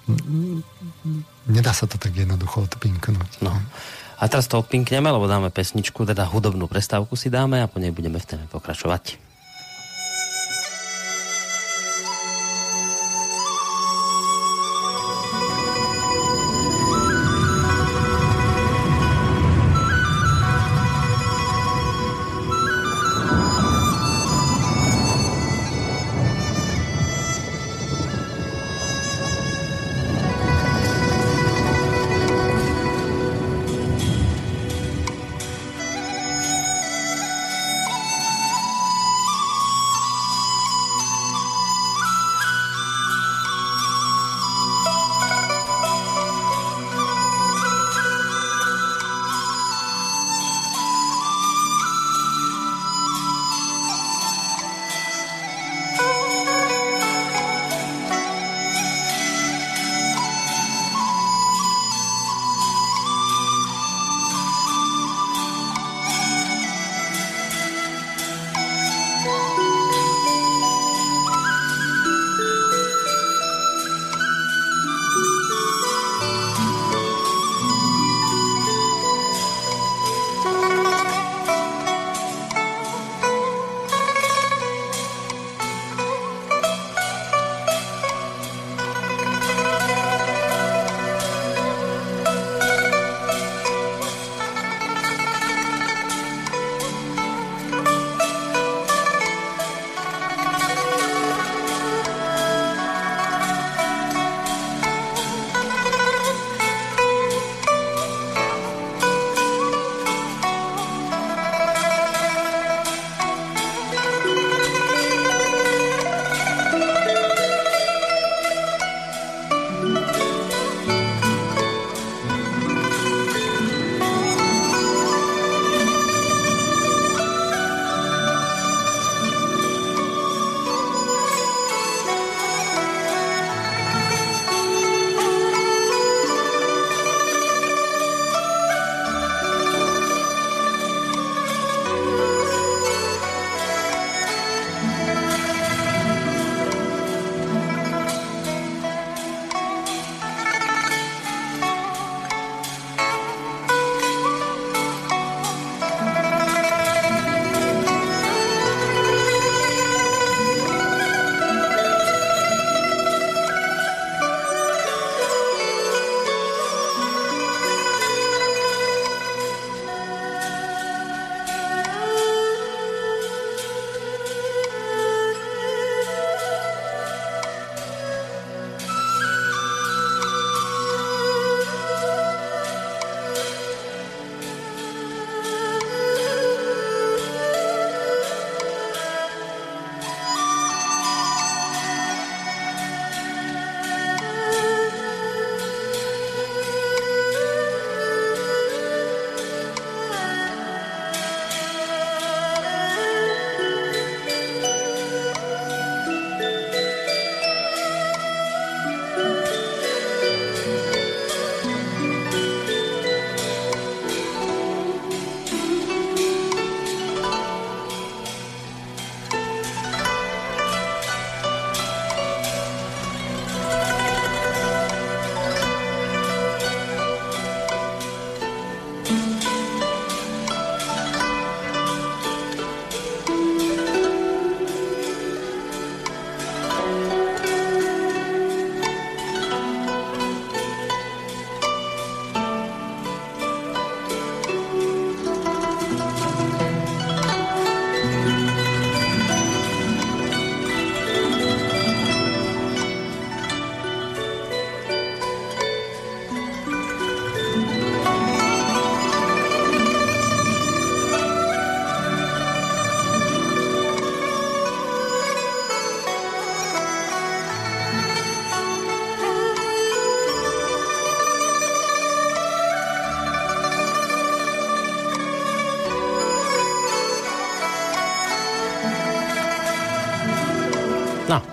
nedá sa to tak jednoducho odpinknúť. No. A teraz to odpinkneme, lebo dáme pesničku, teda hudobnú prestávku si dáme a po nej budeme v téme pokračovať.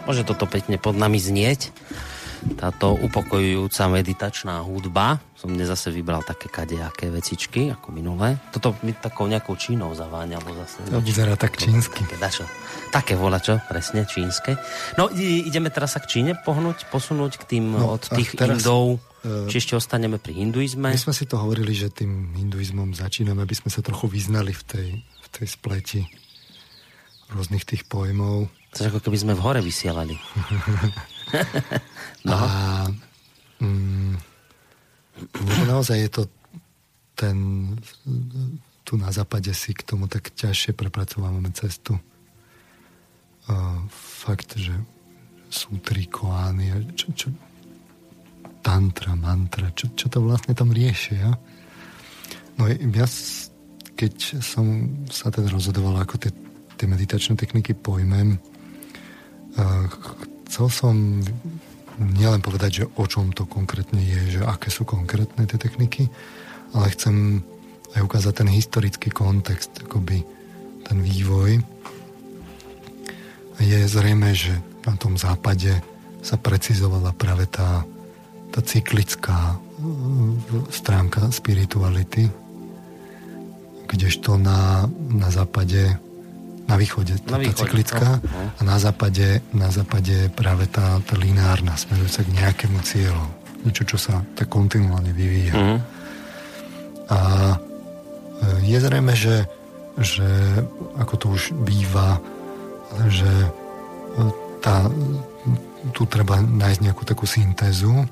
Môže toto pekne pod nami znieť táto upokojujúca meditačná hudba. Som dnes zase vybral také kadejaké vecičky, ako minulé. Toto mi takou nejakou čínou zaváňalo zase. To vyzerá tak čínsky. Také, dačo, také vola, čo? Presne, čínske. No, ideme teraz sa k Číne pohnúť, posunúť k tým no, od tých teraz, Indov. Uh, či ešte ostaneme pri hinduizme? My sme si to hovorili, že tým hinduizmom začíname, aby sme sa trochu vyznali v tej, v tej spleti rôznych tých pojmov. To ako keby sme v hore vysielali. no. A mm, naozaj je to ten tu na západe si k tomu tak ťažšie prepracovávame cestu. Uh, fakt, že sú tri koány, čo, čo, tantra, mantra, čo, čo to vlastne tam riešia. No ja, keď som sa teda rozhodoval, ako tie, tie meditačné techniky pojmem, chcel som nielen povedať, že o čom to konkrétne je, že aké sú konkrétne tie techniky, ale chcem aj ukázať ten historický kontext, akoby ten vývoj. Je zrejme, že na tom západe sa precizovala práve tá, tá cyklická uh, stránka spirituality, kdežto na, na západe na východe, na východe, tá cyklická no, no. a na západe, na západe práve tá, tá lineárna, smerujúca k nejakému cieľu. Niečo, čo sa tak kontinuálne vyvíja. Mm. A e, je zrejme, že, že ako to už býva, že e, tá, tu treba nájsť nejakú takú syntézu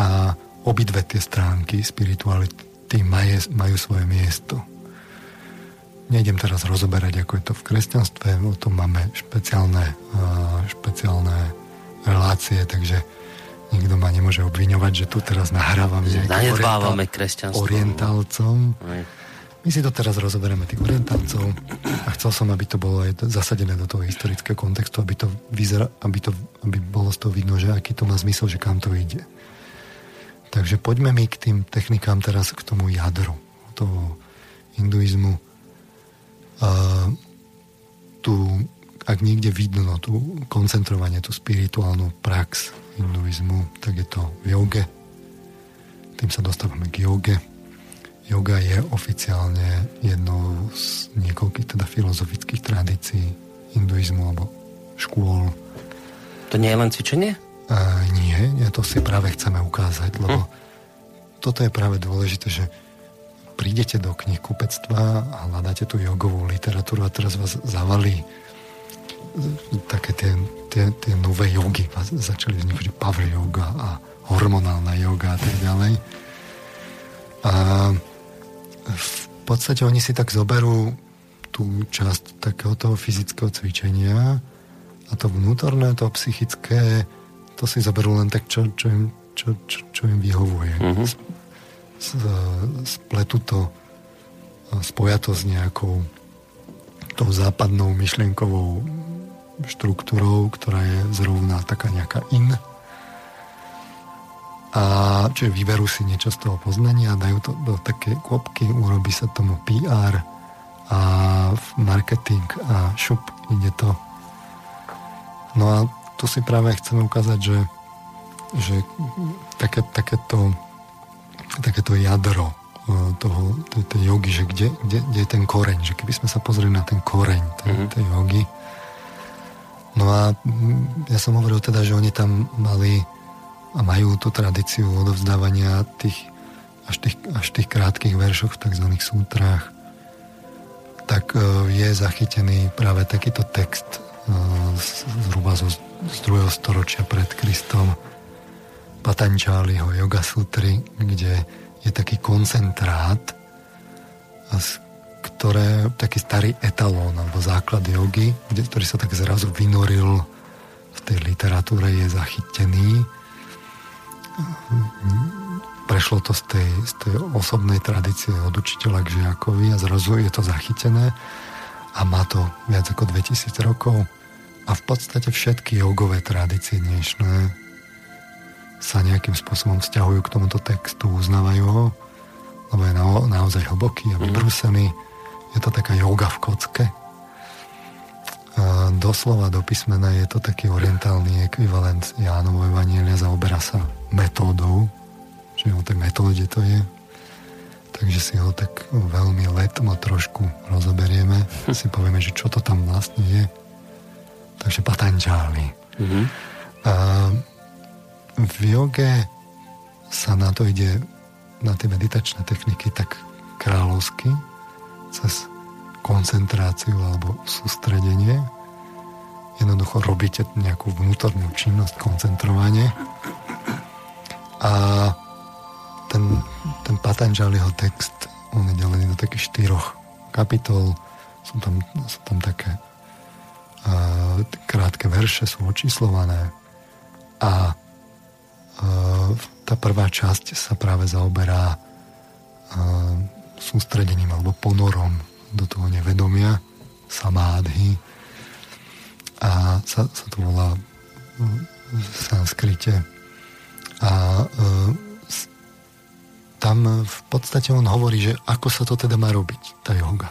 a obidve tie stránky spirituality majú, majú svoje miesto. Nejdem teraz rozoberať, ako je to v kresťanstve, o tom máme špeciálne, špeciálne relácie, takže nikto ma nemôže obviňovať, že tu teraz nahrávam nejakým kresťanstvo. orientálcom. My si to teraz rozoberieme tých orientálcov a chcel som, aby to bolo aj zasadené do toho historického kontextu, aby to, vyzera, aby to aby bolo z toho vidno, že aký to má zmysel, že kam to ide. Takže poďme mi k tým technikám teraz k tomu jadru toho hinduizmu tu, ak niekde vidno tú koncentrovanie, tú spirituálnu prax hinduizmu, tak je to v joge. Tým sa dostávame k joge. Yoga je oficiálne jednou z niekoľkých teda filozofických tradícií hinduizmu alebo škôl. To nie je len cvičenie? Uh, nie, nie, to si práve chceme ukázať, lebo hm. toto je práve dôležité, že prídete do knihkupectva a hľadáte tú jogovú literatúru a teraz vás zavalí také tie, tie, tie nové jogy. Začali vznikať power yoga a hormonálna yoga a tak ďalej. A v podstate oni si tak zoberú tú časť takého toho fyzického cvičenia a to vnútorné, to psychické, to si zoberú len tak, čo, čo, im, čo, čo, čo im vyhovuje. Mm-hmm spletu to spoja to s nejakou tou západnou myšlienkovou štruktúrou, ktorá je zrovna taká nejaká in. A čiže vyberú si niečo z toho poznania a dajú to do také kopky, urobí sa tomu PR a marketing a šup, ide to. No a tu si práve chceme ukázať, že, že také, takéto takéto jadro e, toho, tej, tej jogy, že kde, kde, kde je ten koreň, že keby sme sa pozreli na ten koreň tej, mm-hmm. tej jogy. No a ja som hovoril teda, že oni tam mali a majú tú tradíciu odovzdávania tých až tých, až tých krátkých veršoch v tzv. sútrách, tak e, je zachytený práve takýto text e, zhruba zo, z druhého storočia pred Kristom, Patančáliho Yoga Sutry, kde je taký koncentrát, ktoré, taký starý etalón alebo základ jogy, kde, ktorý sa tak zrazu vynoril v tej literatúre, je zachytený. Prešlo to z tej, z tej osobnej tradície od učiteľa k žiakovi a zrazu je to zachytené a má to viac ako 2000 rokov. A v podstate všetky jogové tradície dnešné sa nejakým spôsobom vzťahujú k tomuto textu, uznávajú ho, lebo je na, naozaj hlboký a mhm. vybrúsený. Je to taká yoga v kocke. doslova do písmena je to taký orientálny ekvivalent Jánovo Evanielia, zaoberá sa metódou, že o tej metóde to je. Takže si ho tak veľmi letmo trošku rozoberieme. Hm. Si povieme, že čo to tam vlastne je. Takže Patanžáli. Mm-hmm. A v joge sa na to ide, na tie meditačné techniky tak kráľovsky, cez koncentráciu alebo sústredenie. Jednoducho robíte nejakú vnútornú činnosť, koncentrovanie. A ten, ten Patanžaliho text, on je delený do takých štyroch kapitol. Sú tam, sú tam také uh, krátke verše, sú očíslované. A tá prvá časť sa práve zaoberá sústredením alebo ponorom do toho nevedomia, samádhy. A sa, sa to volá v sanskrite. A e, tam v podstate on hovorí, že ako sa to teda má robiť, tá yoga.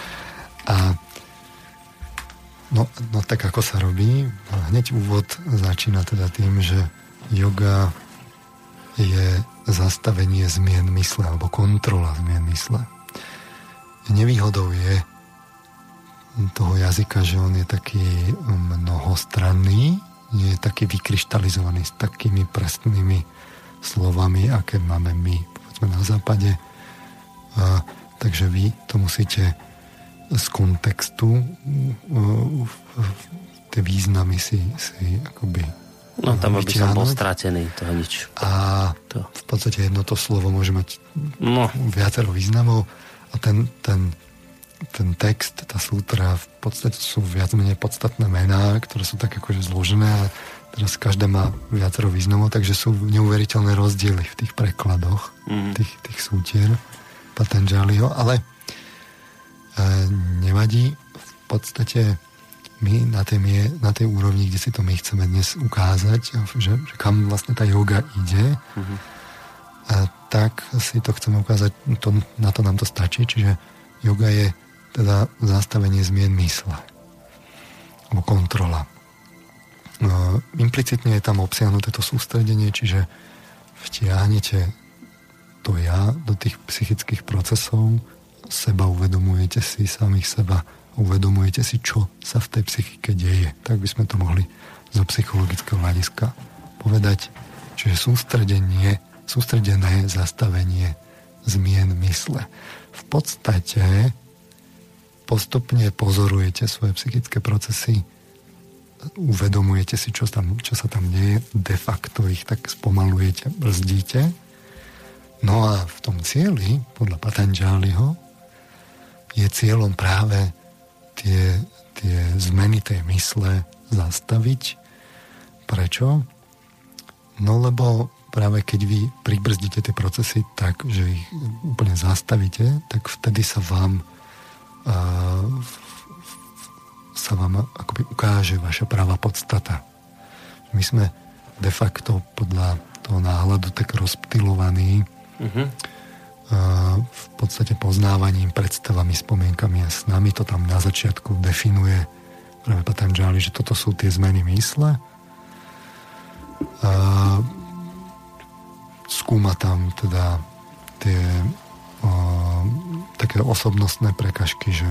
a no, no tak ako sa robí, hneď úvod začína teda tým, že yoga je zastavenie zmien mysle alebo kontrola zmien mysle nevýhodou je toho jazyka, že on je taký mnohostranný, nie je taký vykryštalizovaný s takými presnými slovami, aké máme my povedzme na západe. A, takže vy to musíte z kontextu tie významy si, si akoby No tam by som bol stratený, to nič. A to. v podstate jedno to slovo môže mať no. viacero významov a ten, ten, ten text, tá sútra v podstate sú viac menej podstatné mená, ktoré sú tak akože zložené a teraz každé má viacero významov, takže sú neuveriteľné rozdiely v tých prekladoch mm-hmm. tých, tých sútier Patanžaliho, ale e, nevadí v podstate my na tej, na tej úrovni, kde si to my chceme dnes ukázať, že, že kam vlastne tá yoga ide, mm-hmm. a tak si to chceme ukázať, to, na to nám to stačí, čiže yoga je teda zastavenie zmien mysle alebo kontrola. No, implicitne je tam obsiahnuté to sústredenie, čiže vtiahnete to ja do tých psychických procesov, seba uvedomujete si samých seba, uvedomujete si, čo sa v tej psychike deje. Tak by sme to mohli zo psychologického hľadiska povedať. Čiže sústredenie sústredené zastavenie zmien mysle. V podstate postupne pozorujete svoje psychické procesy, uvedomujete si, čo, tam, čo sa tam deje, de facto ich tak spomalujete, brzdíte. No a v tom cieli, podľa Patanžáliho, je cieľom práve tie, tie zmeny tej mysle zastaviť. Prečo? No lebo práve keď vy pribrzdíte tie procesy tak, že ich úplne zastavíte, tak vtedy sa vám uh, sa vám akoby ukáže vaša práva podstata. My sme de facto podľa toho náhľadu tak rozptilovaní uh-huh. V podstate poznávaním, predstavami, spomienkami a s nami to tam na začiatku definuje práve Patanžáli, že toto sú tie zmeny mysle. Uh, skúma tam teda tie o, také osobnostné prekažky, že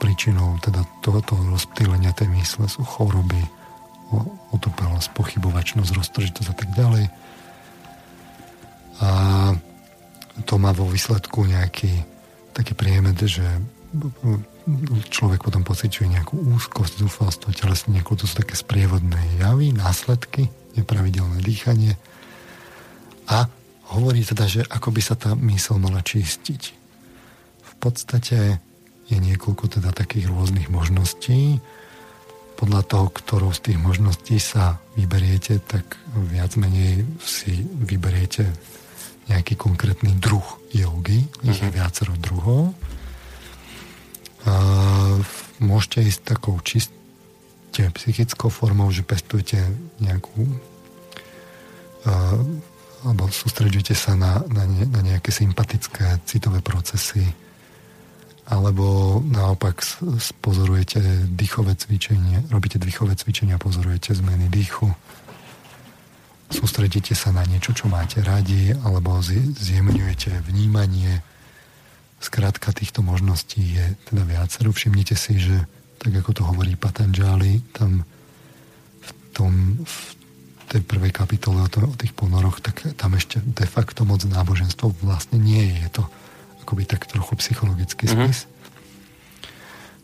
príčinou teda tohoto rozptýlenia tej mysle sú choroby, otupelosť, pochybovačnosť, roztržitosť a tak ďalej. A to má vo výsledku nejaký taký priemed, že človek potom pociťuje nejakú úzkosť, zúfalstvo, telesne, nejakú to sú také sprievodné javy, následky, nepravidelné dýchanie, a hovorí teda, že ako by sa tá mysl mala čistiť. V podstate je niekoľko teda takých rôznych možností. Podľa toho, ktorou z tých možností sa vyberiete, tak viac menej si vyberiete nejaký konkrétny druh jogy. Ich je mhm. viacero druhov. A môžete ísť takou čiste psychickou formou, že pestujete nejakú alebo sústredujete sa na, na, ne, na nejaké sympatické citové procesy alebo naopak pozorujete dýchové cvičenie, robíte dýchové cvičenia, pozorujete zmeny dýchu, sústredíte sa na niečo, čo máte radi, alebo zjemňujete vnímanie. Skrátka týchto možností je teda viacero. Všimnite si, že tak ako to hovorí Patanjali, tam v, tom, v tej prvej kapitole o, to, o tých ponoroch, tak tam ešte de facto moc náboženstvo vlastne nie je. Je to akoby tak trochu psychologický mm-hmm. spis.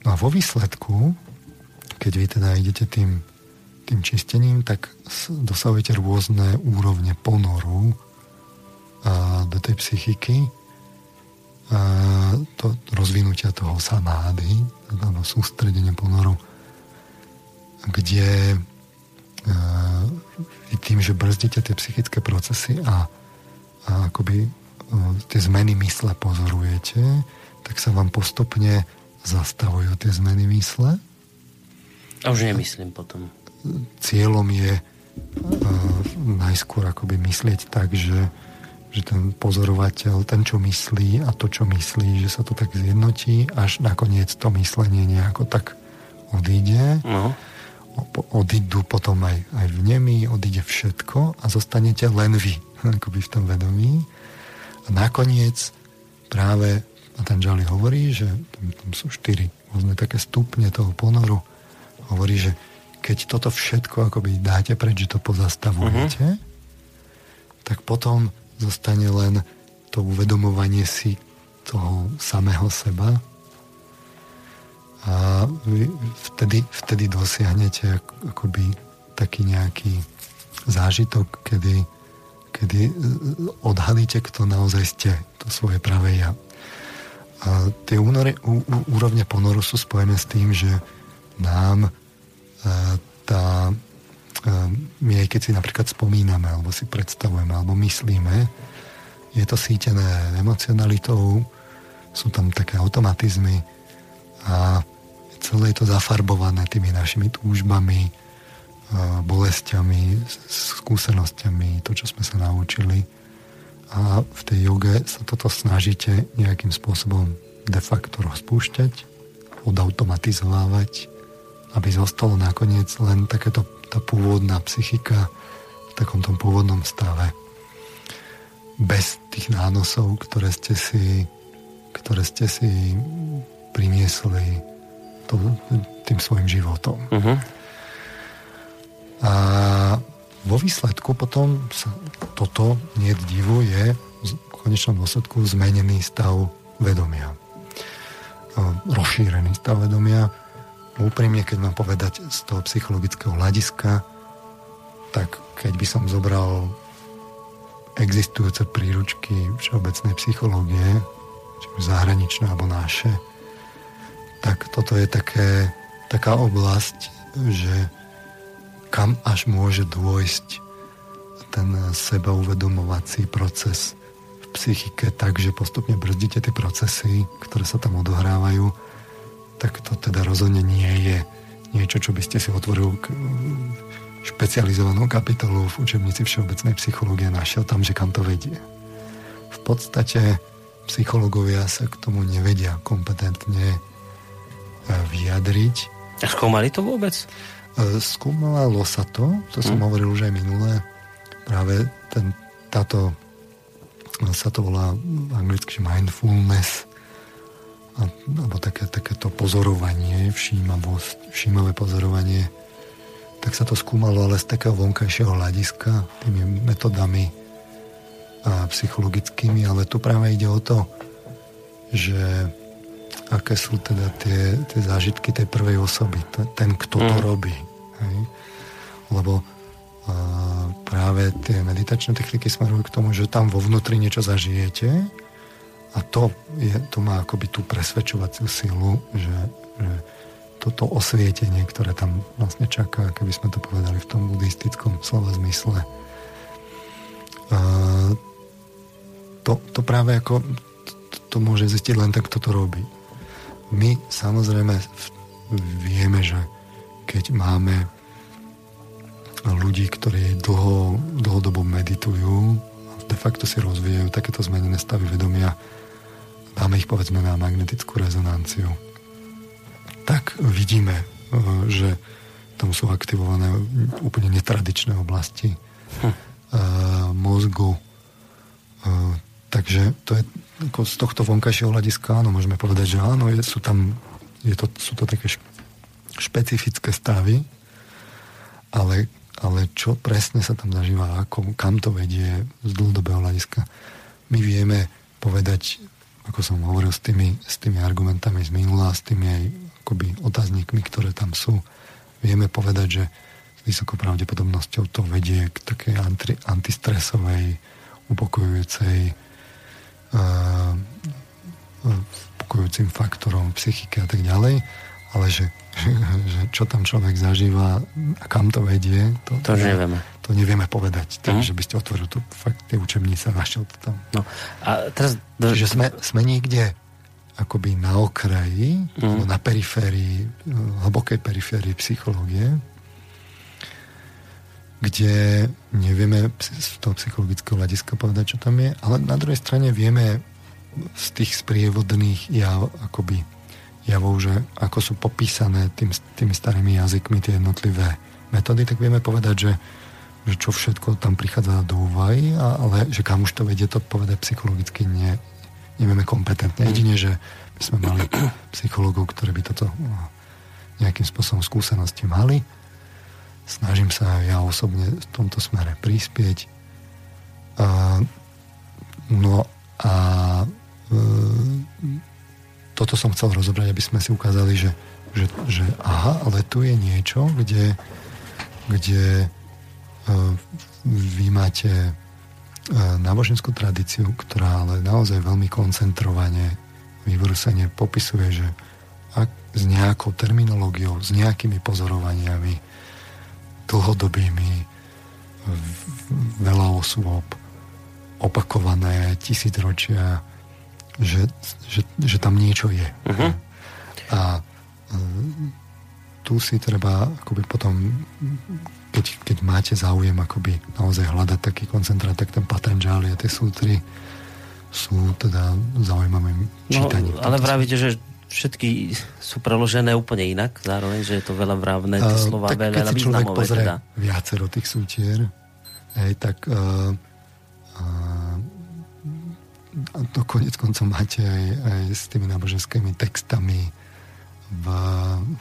No a vo výsledku, keď vy teda idete tým, tým čistením, tak dosahujete rôzne úrovne ponoru a, do tej psychiky, a, to rozvinutia toho samády, alebo sústredenie ponoru, kde uh, tým, že brzdíte tie psychické procesy a, a akoby uh, tie zmeny mysle pozorujete, tak sa vám postupne zastavujú tie zmeny mysle. A už nemyslím potom. Cieľom je uh, najskôr akoby myslieť tak, že že ten pozorovateľ, ten, čo myslí a to, čo myslí, že sa to tak zjednotí, až nakoniec to myslenie nejako tak odíde. No. Odídu potom aj, aj v nemi, odíde všetko a zostanete len vy, akoby v tom vedomí. A nakoniec práve Patanjali hovorí, že tam, tam sú štyri rôzne také stupne toho ponoru. Hovorí, že keď toto všetko akoby dáte preč, že to pozastavujete, uh-huh. tak potom zostane len to uvedomovanie si toho samého seba a vy vtedy, vtedy dosiahnete akoby taký nejaký zážitok, kedy, kedy odhalíte, kto naozaj ste, to svoje pravé ja. A tie únory, ú, úrovne ponoru sú spojené s tým, že nám e, tá Ehm, my aj keď si napríklad spomíname, alebo si predstavujeme, alebo myslíme, je to sítené emocionalitou, sú tam také automatizmy a celé je to zafarbované tými našimi túžbami, bolestiami, skúsenosťami, to, čo sme sa naučili. A v tej joge sa toto snažíte nejakým spôsobom de facto rozpúšťať, odautomatizovávať, aby zostalo nakoniec len takéto tá pôvodná psychika v takom tom pôvodnom stave. Bez tých nánosov, ktoré ste si, ktoré ste si priniesli to, tým svojim životom. Uh-huh. A vo výsledku potom sa toto, nie divu, je v konečnom dôsledku zmenený stav vedomia. Rozšírený stav vedomia, úprimne, keď mám povedať z toho psychologického hľadiska, tak keď by som zobral existujúce príručky všeobecnej psychológie, či už zahraničné alebo naše, tak toto je také, taká oblasť, že kam až môže dôjsť ten sebauvedomovací proces v psychike tak, že postupne brzdíte tie procesy, ktoré sa tam odohrávajú tak to teda rozhodne nie je niečo, čo by ste si otvoril k, špecializovanú kapitolu v učebnici všeobecnej psychológie našiel tam, že kam to vedie. V podstate psychológovia sa k tomu nevedia kompetentne e, vyjadriť. A skúmali to vôbec? E, skúmalo sa to, to som hmm. hovoril už aj minulé. Práve ten, táto sa to volá anglicky mindfulness alebo také, takéto pozorovanie, všímavosť, všímavé pozorovanie, tak sa to skúmalo ale z takého vonkajšieho hľadiska, tými metodami a psychologickými, ale tu práve ide o to, že aké sú teda tie, tie zážitky tej prvej osoby, ten, kto to mm. robí. Hej? Lebo a, práve tie meditačné techniky smerujú k tomu, že tam vo vnútri niečo zažijete a to, je, to má akoby tú presvedčovaciu silu, že, že toto osvietenie, ktoré tam vlastne čaká, keby sme to povedali v tom buddhistickom slova zmysle, to, to práve ako to, to môže zistiť len ten, kto to robí. My samozrejme vieme, že keď máme ľudí, ktorí dlho, dlhodobo meditujú, de facto si rozvíjajú takéto zmenené stavy vedomia, dáme ich povedzme na magnetickú rezonanciu, tak vidíme, e, že tam sú aktivované úplne netradičné oblasti hm. mozgu. Takže to je ako z tohto vonkajšieho hľadiska, áno, môžeme povedať, že áno, je, sú tam je to, sú to také špecifické stavy, ale, ale čo presne sa tam zažíva, ako, kam to vedie z dlhodobého hľadiska. My vieme povedať, ako som hovoril, s tými, s tými argumentami z minula, s tými aj akoby otáznikmi, ktoré tam sú, vieme povedať, že s vysokou pravdepodobnosťou to vedie k takej anti, antistresovej, upokojujúcej uh, upokojujúcim faktorom psychike a tak ďalej, ale že, že, že čo tam človek zažíva a kam to vedie, to, to, to nevieme. To nevieme povedať. Takže mm. by ste otvorili tu fakt tie učebnice a našiel to tam. No, a teraz... Čiže sme, sme niekde akoby na okraji, mm. na periférii, hlbokej periférii psychológie, kde nevieme z toho psychologického hľadiska povedať, čo tam je, ale na druhej strane vieme z tých sprievodných jav, akoby javov, že ako sú popísané tým, tými starými jazykmi tie jednotlivé metódy, tak vieme povedať, že, že čo všetko tam prichádza do úvahy, ale že kam už to vedie, to povedať psychologicky nie, nevieme kompetentne. Jedine, že by sme mali psychológov, ktorí by toto no, nejakým spôsobom skúsenosti mali. Snažím sa ja osobne v tomto smere prispieť. A, no a e, toto som chcel rozobrať, aby sme si ukázali, že, že, že aha, ale tu je niečo, kde, kde e, vy máte náboženskú tradíciu, ktorá ale naozaj veľmi koncentrovane vyvrúsene popisuje, že ak s nejakou terminológiou, s nejakými pozorovaniami dlhodobými veľa osôb opakované tisícročia že, že, že tam niečo je. Uh-huh. A tu si treba akoby potom keď, keď máte záujem akoby naozaj hľadať taký koncentrát, tak ten Patanjali a tie sútry sú teda zaujímavým čítaním. No, ale vravíte, že všetky sú preložené úplne inak, zároveň, že je to veľa vravné, tie slova uh, veľa keď si človek pozrie teda. viacero tých sútier, hej, tak uh, uh, to konec koncov máte aj, aj s tými náboženskými textami, v,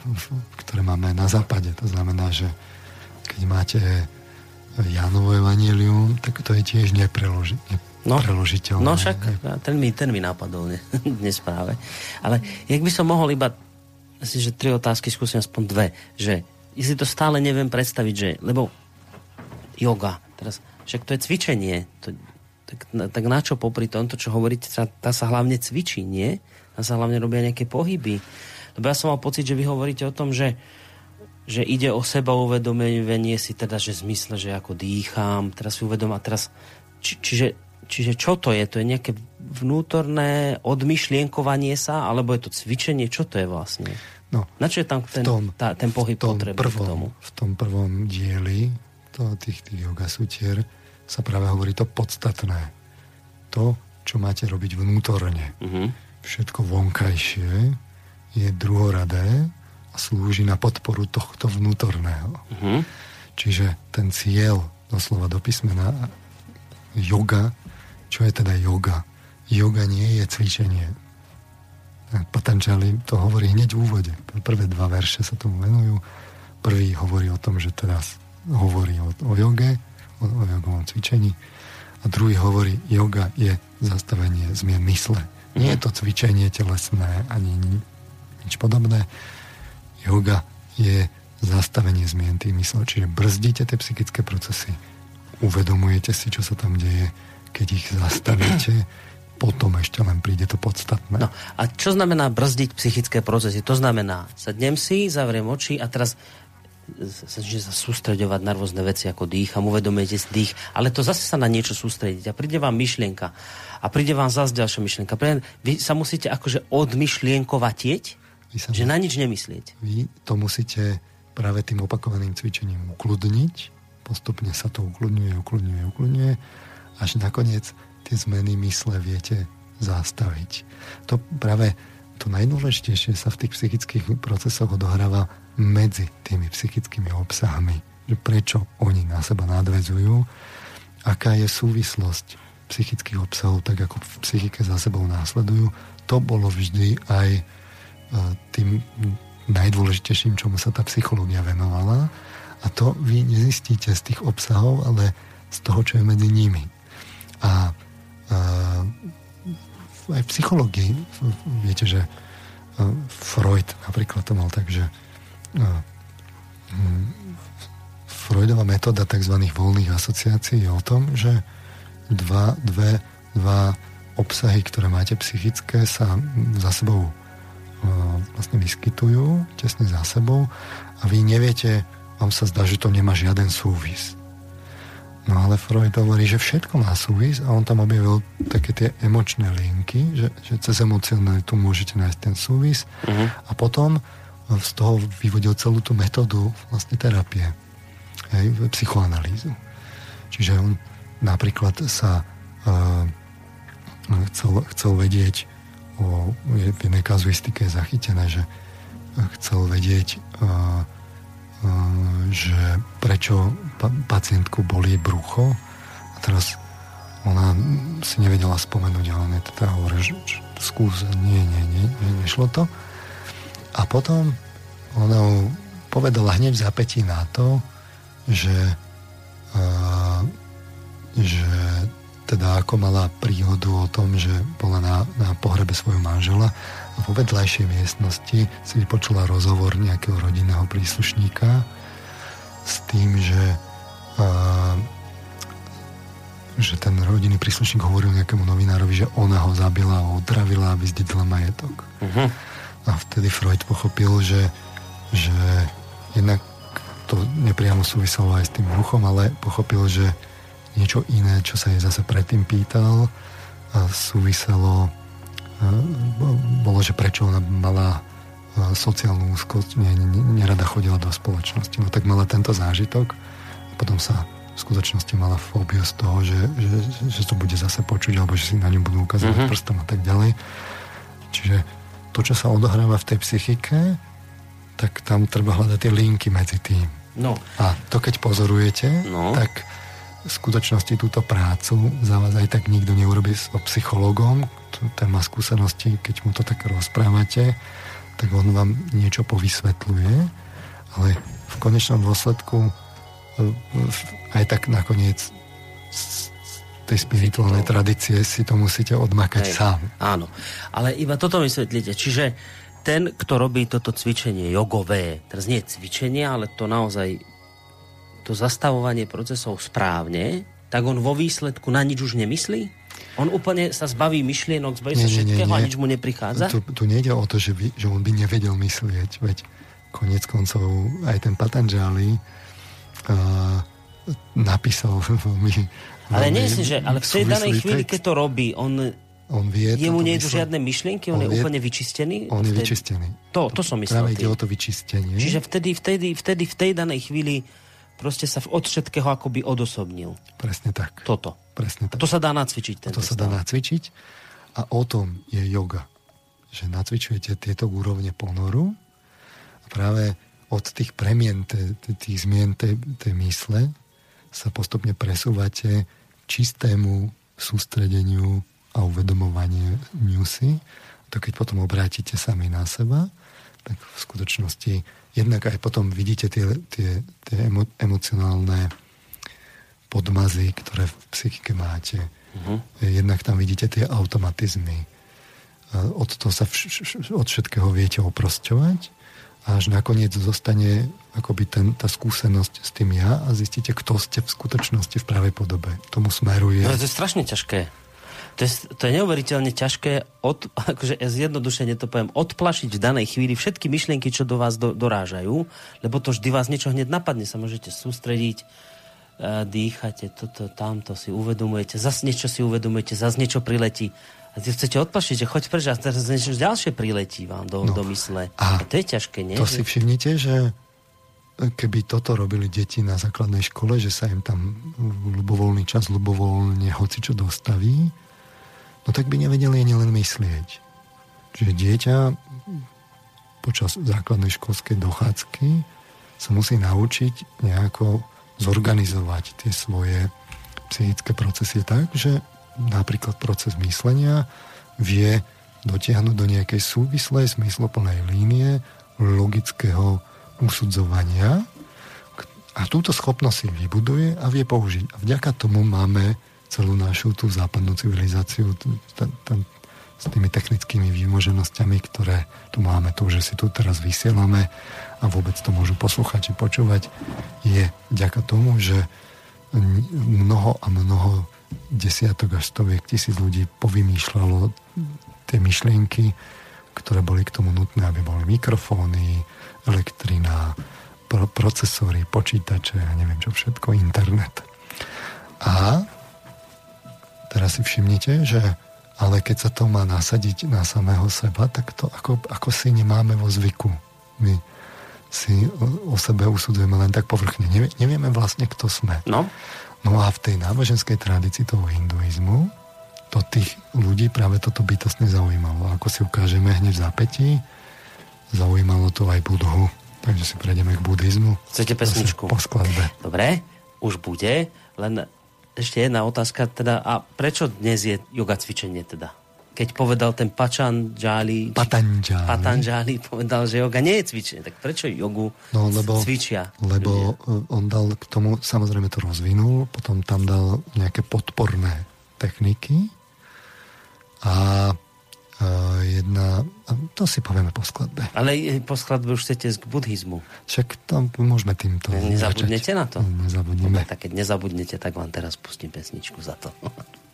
v, ktoré máme na západe. To znamená, že keď máte Jánovo evanílium, tak to je tiež nepreloži, no, nepreložiteľné. No však, ten mi, ten mi napadol ne, dnes práve. Ale jak by som mohol iba asi, že tri otázky, skúsim aspoň dve, že si to stále neviem predstaviť, že, lebo yoga, teraz, však to je cvičenie, to, tak, tak na čo popri tomto, čo hovoríte, tá, tá sa hlavne cvičí, nie? Tá sa hlavne robia nejaké pohyby. Lebo ja som mal pocit, že vy hovoríte o tom, že že ide o seba uvedomenie si teda, že zmysle, že ako dýcham, teraz si uvedom a teraz, či, čiže, čiže čo to je? To je nejaké vnútorné odmyšlienkovanie sa, alebo je to cvičenie? Čo to je vlastne? No, na čo je tam ten, tom, tá, ten pohyb potrebný prvom, k tomu? V tom prvom dieli to, tých, tých yoga sutier sa práve hovorí to podstatné. To, čo máte robiť vnútorne. Uh-huh. Všetko vonkajšie je druhoradé a slúži na podporu tohto vnútorného. Uh-huh. Čiže ten cieľ, doslova do písmena, yoga, čo je teda yoga? Yoga nie je cvičenie. Patanjali to hovorí hneď v úvode. Prvé dva verše sa tomu venujú. Prvý hovorí o tom, že teraz hovorí o, o joge, o, o jogovom cvičení. A druhý hovorí, yoga je zastavenie zmien mysle. Nie je to cvičenie telesné ani nič podobné Yoga je zastavenie zmien tých myslov, čiže brzdíte tie psychické procesy, uvedomujete si, čo sa tam deje, keď ich zastavíte, potom ešte len príde to podstatné. No a čo znamená brzdiť psychické procesy? To znamená, sednem si, zavriem oči a teraz sa, sa sústreďovať na rôzne veci, ako dýcham, uvedomujete si dých, ale to zase sa na niečo sústrediť a príde vám myšlienka a príde vám zase ďalšia myšlienka. Vy sa musíte akože odmyšlienkovatieť vy sa že na nič nemyslieť. Vy to musíte práve tým opakovaným cvičením ukludniť. Postupne sa to ukludňuje, ukludňuje, ukludňuje. Až nakoniec tie zmeny mysle viete zastaviť. To práve to najdôležitejšie sa v tých psychických procesoch odohráva medzi tými psychickými obsahmi. Prečo oni na seba nadvezujú, aká je súvislosť psychických obsahov, tak ako v psychike za sebou následujú. To bolo vždy aj tým najdôležitejším, čomu sa tá psychológia venovala. A to vy nezistíte z tých obsahov, ale z toho, čo je medzi nimi. A, a aj v psychológii, viete, že Freud napríklad to mal tak, že hm, Freudová metóda tzv. voľných asociácií je o tom, že dva, dve, dva obsahy, ktoré máte psychické, sa za sebou vlastne vyskytujú tesne za sebou a vy neviete, vám sa zdá, že to nemá žiaden súvis. No ale Freud hovorí, že všetko má súvis a on tam objavil také tie emočné linky, že, že cez emocionalitu môžete nájsť ten súvis uh-huh. a potom z toho vyvodil celú tú metódu vlastne terapie, hej, psychoanalýzu. Čiže on napríklad sa uh, chcel, chcel vedieť o v jednej kazuistike je zachytené, že chcel vedieť uh, že prečo pacientku bolí brucho a teraz ona si nevedela spomenúť, ale on je teda hovorí, že, skús, nie, nie, nie, nie, nešlo to. A potom ona povedala hneď v zapätí na to, že, uh, že teda ako mala príhodu o tom, že bola na, na pohrebe svojho manžela a vo vedľajšej miestnosti si vypočula rozhovor nejakého rodinného príslušníka s tým, že uh, že ten rodinný príslušník hovoril nejakému novinárovi, že ona ho zabila a otravila, aby zdedila majetok. Uh-huh. A vtedy Freud pochopil, že, že jednak to nepriamo súviselo aj s tým ruchom, ale pochopil, že niečo iné, čo sa jej zase predtým pýtal, a súviselo bolo, že prečo ona mala sociálnu úzkosť, nie, nerada chodila do spoločnosti. No tak mala tento zážitok a potom sa v skutočnosti mala fóbiu z toho, že, že, že to bude zase počuť alebo že si na ňu budú ukazovať mm-hmm. prstom a tak ďalej. Čiže to, čo sa odohráva v tej psychike, tak tam treba hľadať tie linky medzi tým. No. A to, keď pozorujete, no. tak v skutočnosti túto prácu za vás aj tak nikto neurobi s psychologom, ten má skúsenosti, keď mu to tak rozprávate, tak on vám niečo povysvetľuje, ale v konečnom dôsledku e, aj tak nakoniec tej spirituálnej tradície si to musíte odmakať Hej, sám. Áno, ale iba toto vysvetlíte. Čiže ten, kto robí toto cvičenie jogové, teraz nie cvičenie, ale to naozaj to zastavovanie procesov správne, tak on vo výsledku na nič už nemyslí? On úplne sa zbaví myšlienok, zbaví sa všetkého nie, nie. a nič mu neprichádza? Tu, tu nejde o to, že, by, že on by nevedel myslieť, veď konec koncov aj ten Patanjali uh, napísal veľmi... Ale nie si, že ale v tej danej chvíli, keď to robí, on on vie Jemu nie sú žiadne myšlienky, on, on je vie, úplne vyčistený? On vtedy, je vyčistený. To, to som myslel. Práve ide o to vyčistenie. Čiže vtedy, vtedy, vtedy v tej danej chvíli proste sa od všetkého akoby odosobnil. Presne tak. Toto. Presne tak. A to sa dá nacvičiť. To sa dá nacvičiť a o tom je yoga. Že nacvičujete tieto úrovne ponoru a práve od tých premien, tých zmien tej, tej mysle sa postupne presúvate čistému sústredeniu a uvedomovaniu si. To keď potom obrátite sami na seba, tak v skutočnosti jednak aj potom vidíte tie, tie, tie emo, emocionálne podmazy, ktoré v psychike máte. Uh-huh. Jednak tam vidíte tie automatizmy. Od toho sa vš- od všetkého viete oprosťovať a až nakoniec zostane akoby ten, tá skúsenosť s tým ja a zistíte, kto ste v skutočnosti v pravej podobe. Tomu smeruje. No, to je strašne ťažké to je, to je neuveriteľne ťažké, od, akože zjednodušene to poviem, odplašiť v danej chvíli všetky myšlienky, čo do vás do, dorážajú, lebo to vždy vás niečo hneď napadne, sa môžete sústrediť, uh, dýchate, toto, tamto si uvedomujete, zase niečo si uvedomujete, zase niečo priletí. A ty chcete odplašiť, že choď preč a teraz niečo ďalšie priletí vám do, no, do mysle. A, a to je ťažké, nie? To si všimnite, že keby toto robili deti na základnej škole, že sa im tam ľubovoľný čas ľubovoľne hoci čo dostaví, no tak by nevedeli ani len myslieť. Čiže dieťa počas základnej školskej dochádzky sa musí naučiť nejako zorganizovať tie svoje psychické procesy tak, že napríklad proces myslenia vie dotiahnuť do nejakej súvislej, smysloplnej línie logického usudzovania a túto schopnosť si vybuduje a vie použiť. A vďaka tomu máme celú našu tú západnú civilizáciu ten, ten, s tými technickými výmoženosťami, ktoré tu máme, to, že si tu teraz vysielame a vôbec to môžu poslúchať či počúvať, je vďaka tomu, že mnoho a mnoho desiatok až stoviek tisíc ľudí povymýšľalo tie myšlienky, ktoré boli k tomu nutné, aby boli mikrofóny, elektrina, pro- procesory, počítače a neviem čo všetko, internet. A teraz si všimnite, že ale keď sa to má nasadiť na samého seba, tak to ako, ako si nemáme vo zvyku. My si o, o sebe usudzujeme len tak povrchne. Nevie, nevieme vlastne, kto sme. No. no a v tej náboženskej tradícii toho hinduizmu to tých ľudí práve toto bytostne zaujímalo. Ako si ukážeme hneď v zápätí, zaujímalo to aj Budhu. Takže si prejdeme k buddhizmu. Chcete pesničku? Po skladbe. Dobre, už bude, len ešte jedna otázka, teda, a prečo dnes je yoga cvičenie teda? Keď povedal ten Pačanjali, Patanjali. Patanjali povedal, že yoga nie je cvičenie, tak prečo jogu no, lebo, cvičia? Lebo ľudia? on dal k tomu, samozrejme to rozvinul, potom tam dal nejaké podporné techniky a jedna, to si povieme po skladbe. Ale po skladbe už chcete k buddhizmu. Však tam môžeme týmto Nezabudnete začať. na to? Nezabudneme. Dobre, tak keď nezabudnete, tak vám teraz pustím pesničku za to.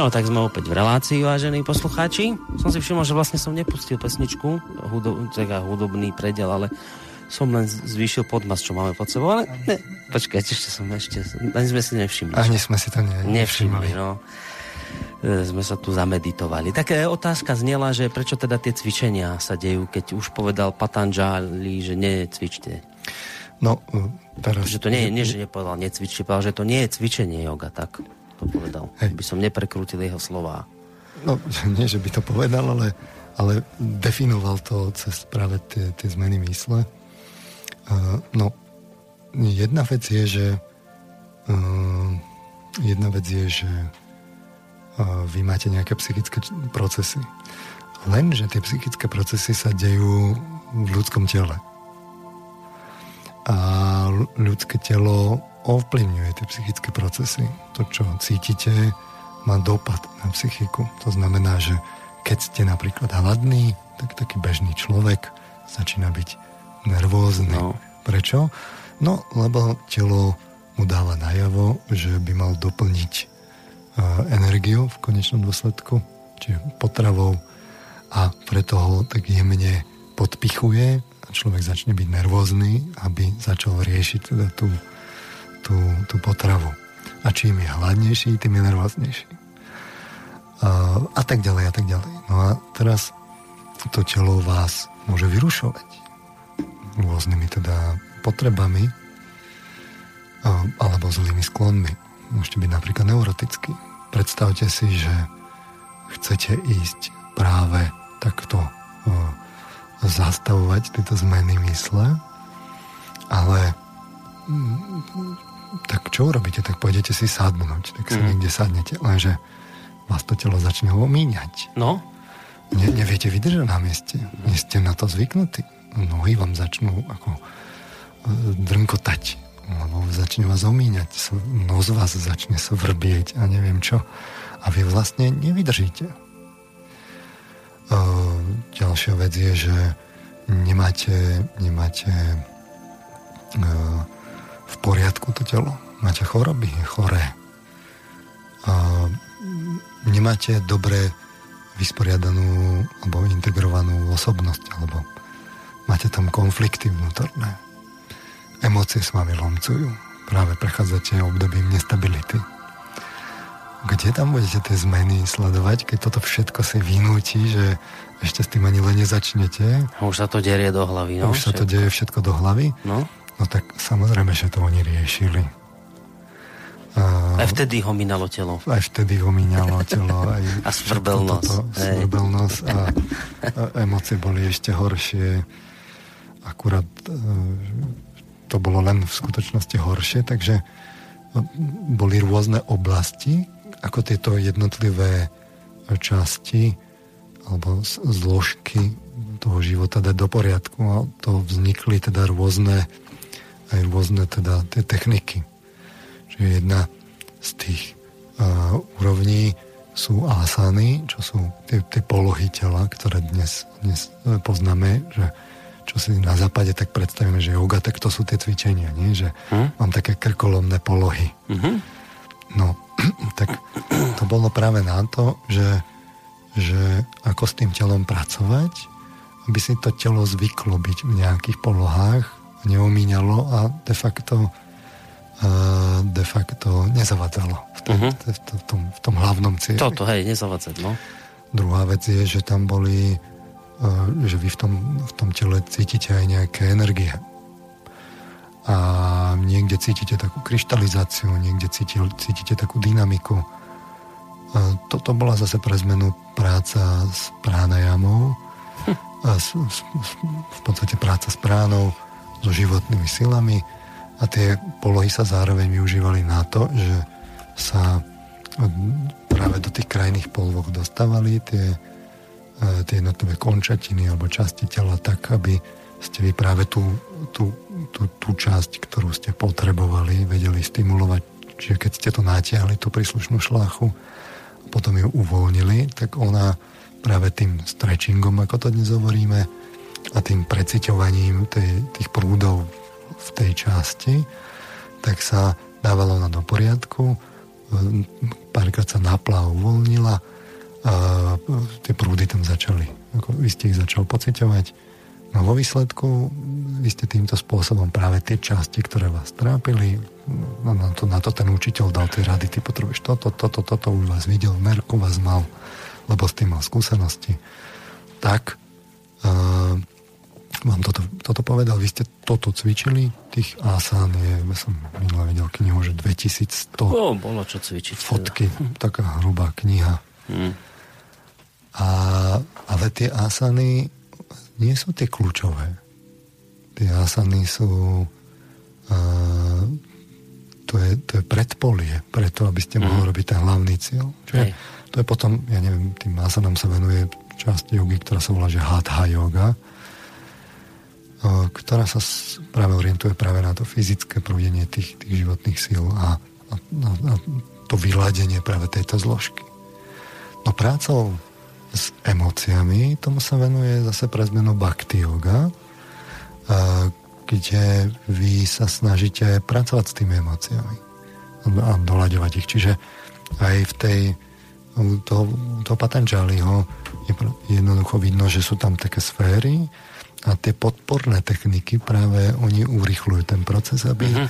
No tak sme opäť v relácii, vážení poslucháči. Som si všimol, že vlastne som nepustil pesničku, hudob, teda hudobný predel, ale som len zvýšil podmas, čo máme pod sebou, ale ne, počkajte, ešte som ešte, ani sme si nevšimli. Ani sme si to ne, nevšimli. no. E, sme sa tu zameditovali. Tak e, otázka znela, že prečo teda tie cvičenia sa dejú, keď už povedal Patanžali, že necvičte. No, e, teraz... Že to nie je, nie, že nepovedal necvičte, povedal, že to nie je cvičenie yoga, tak. Hej. By som neprekrútil jeho slova. No, nie, že by to povedal, ale, ale definoval to cez práve tie, tie zmeny mysle. Uh, no, jedna vec je, že uh, jedna vec je, že uh, vy máte nejaké psychické procesy. Lenže tie psychické procesy sa dejú v ľudskom tele. A ľudské telo ovplyvňuje tie psychické procesy. To, čo cítite, má dopad na psychiku. To znamená, že keď ste napríklad hladný, tak taký bežný človek začína byť nervózny. No. Prečo? No, lebo telo mu dáva najavo, že by mal doplniť uh, energiu v konečnom dôsledku, čiže potravou a preto ho tak jemne podpichuje a človek začne byť nervózny, aby začal riešiť teda tú tú, tú potravu. A čím je hladnejší, tým je nervóznejší. A, a tak ďalej, a tak ďalej. No a teraz to telo vás môže vyrušovať rôznymi teda potrebami a, alebo zlými sklonmi. Môžete byť napríklad neurotický. Predstavte si, že chcete ísť práve takto o, zastavovať tieto zmeny mysle, ale tak čo urobíte? Tak pôjdete si sadnúť, tak si mm. niekde sadnete, lenže vás to telo začne omíňať. No? Ne, neviete vydržať na mieste. Nie ste na to zvyknutí. Nohy vám začnú ako e, drnkotať, lebo začne vás omíňať, nos vás začne svrbieť a neviem čo. A vy vlastne nevydržíte. Uh, ďalšia vec je, že nemáte, nemáte uh, v poriadku to telo. Máte choroby, choré. A nemáte dobre vysporiadanú alebo integrovanú osobnosť, alebo máte tam konflikty vnútorné. Emócie s vami lomcujú. Práve prechádzate obdobím nestability. Kde tam budete tie zmeny sledovať, keď toto všetko si vynúti, že ešte s tým ani len nezačnete. Už sa to derie do hlavy, no? Už sa to deje všetko do hlavy. No? No tak samozrejme, že to oni riešili. A, vtedy ho minalo telo. Aj vtedy ho minalo telo. Aj a svrbel nos. Svrbel nos a, a emócie boli ešte horšie. Akurát e, to bolo len v skutočnosti horšie, takže no, boli rôzne oblasti, ako tieto jednotlivé časti alebo zložky toho života dať do poriadku a to vznikli teda rôzne aj rôzne teda tie techniky. Čiže jedna z tých uh, úrovní sú asany, čo sú tie, tie polohy tela, ktoré dnes, dnes e, poznáme, že čo si na západe tak predstavíme, že yoga, tak to sú tie cvičenia, nie? že hm? mám také krkolomné polohy. Mm-hmm. No, tak to bolo práve na to, že, že ako s tým telom pracovať, aby si to telo zvyklo byť v nejakých polohách, neomíňalo a de facto de facto nezavadzalo v, tom, uh-huh. v, v, tom, v tom hlavnom cieli. Toto, hej, nezavadzať, no. Druhá vec je, že tam boli uh, že vy v tom, v tom tele cítite aj nejaké energie. A niekde cítite takú kryštalizáciu, niekde cítite, cítite takú dynamiku. Uh, toto bola zase pre zmenu práca s pránajamou, hm. a s, s, v podstate práca s pránou, so životnými silami a tie polohy sa zároveň využívali na to, že sa práve do tých krajných polvoch dostávali tie, e, tie jednotlivé končatiny alebo časti tela tak, aby ste vy práve tú, tú, tú, tú časť, ktorú ste potrebovali, vedeli stimulovať. Čiže keď ste to natiahli, tú príslušnú šláchu, potom ju uvoľnili, tak ona práve tým stretchingom, ako to dnes hovoríme, a tým preciťovaním tej, tých prúdov v tej časti, tak sa dávalo na do poriadku, párkrát sa napla uvoľnila a tie prúdy tam začali, vy ste ich začal pociťovať. No vo výsledku vy ste týmto spôsobom práve tie časti, ktoré vás trápili, no na to, na to ten učiteľ dal tie rady, ty potrebuješ toto, toto, toto, už vás videl, merku vás mal, lebo s tým mal skúsenosti. Tak uh, vám toto, toto povedal, vy ste toto cvičili, tých asán je, ja som minule videl knihu, že 2100 o, bolo čo cvičiť. Teda. Fotky, teda. taká hrubá kniha. Hmm. A, ale tie asany nie sú tie kľúčové. Tie asany sú uh, to, je, to je predpolie, preto aby ste mohli mm. robiť ten hlavný cieľ. Čiže to je potom, ja neviem, tým asanám sa venuje časť jogy, ktorá sa volá, že hatha yoga, uh, ktorá sa práve orientuje práve na to fyzické prúdenie tých, tých životných síl a, a, a to vyladenie práve tejto zložky. No prácou s emóciami, tomu sa venuje zase pre zmenu bhakti yoga, kde vy sa snažíte pracovať s tými emóciami a doľaďovať ich. Čiže aj v tej toho, toho Patanjaliho je jednoducho vidno, že sú tam také sféry a tie podporné techniky práve oni urychľujú ten proces, aby mm-hmm.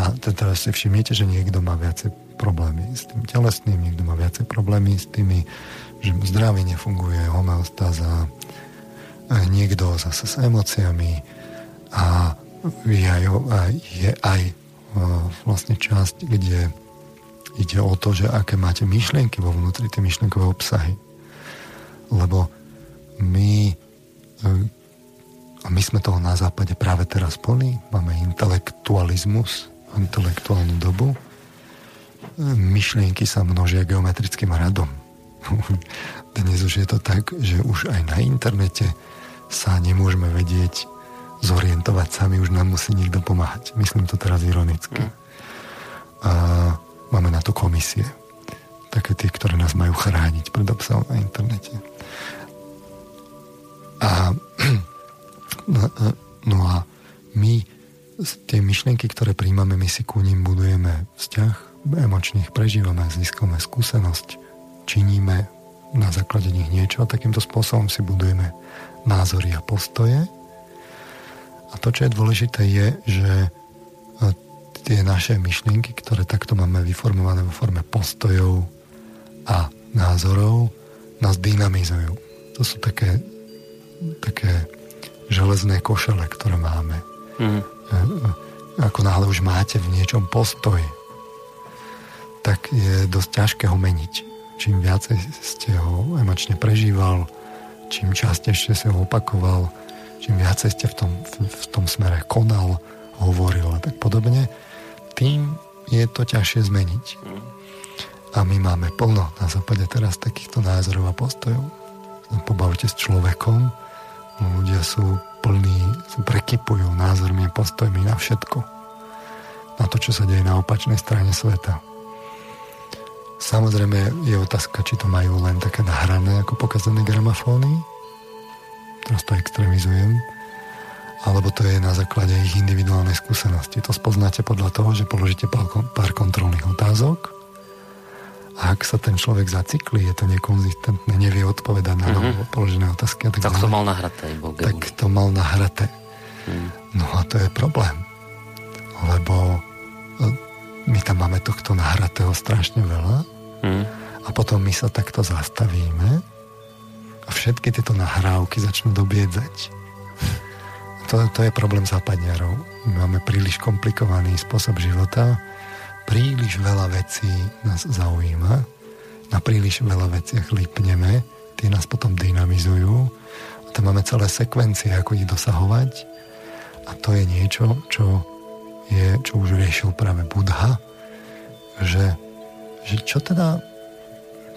a teraz si všimnete, že niekto má viacej problémy s tým telesným, niekto má viacej problémy s tými že zdravie nefunguje, homeostáza, niekto zase s emóciami a je aj, je aj vlastne časť, kde ide o to, že aké máte myšlienky vo vnútri, tie myšlienkové obsahy. Lebo my e, a my sme toho na západe práve teraz plní, máme intelektualizmus, intelektuálnu dobu, myšlienky sa množia geometrickým radom. Dnes už je to tak, že už aj na internete sa nemôžeme vedieť zorientovať sami, už nám musí niekto pomáhať. Myslím to teraz ironicky. Mm. A máme na to komisie. Také tie, ktoré nás majú chrániť pred obsahom na internete. A no, no a my tie myšlienky, ktoré príjmame, my si ku ním budujeme vzťah, emočne ich prežívame, získame skúsenosť, činíme na základe nich niečo a takýmto spôsobom si budujeme názory a postoje. A to, čo je dôležité, je, že e, tie naše myšlienky, ktoré takto máme vyformované vo forme postojov a názorov, nás dynamizujú. To sú také, také železné košele, ktoré máme. Mm. Ako náhle už máte v niečom postoj, tak je dosť ťažké ho meniť čím viacej ste ho emočne prežíval, čím častejšie si ho opakoval, čím viacej ste v tom, v, v tom smere konal, hovoril a tak podobne, tým je to ťažšie zmeniť. A my máme plno na západe teraz takýchto názorov a postojov. Pobavte s človekom, ľudia sú plní, prekypujú názormi a postojmi na všetko. Na to, čo sa deje na opačnej strane sveta. Samozrejme je otázka, či to majú len také nahrané ako pokazané gramafóny. Teraz to extremizujem. Alebo to je na základe ich individuálnej skúsenosti. To spoznáte podľa toho, že položíte pár kontrolných otázok a ak sa ten človek zacikli, je to nekonzistentné, nevie odpovedať na mm-hmm. položené otázky. tak, tak to mal nahraté. Tak to mal nahraté. Mm. No a to je problém. Lebo my tam máme tohto nahratého strašne veľa mm. a potom my sa takto zastavíme a všetky tieto nahrávky začnú dobiedzať. To, to je problém západňarov. Máme príliš komplikovaný spôsob života, príliš veľa vecí nás zaujíma, na príliš veľa veciach lípneme, tie nás potom dynamizujú. A tam máme celé sekvencie, ako ich dosahovať. A to je niečo, čo je, čo už riešil práve Budha, že, že čo teda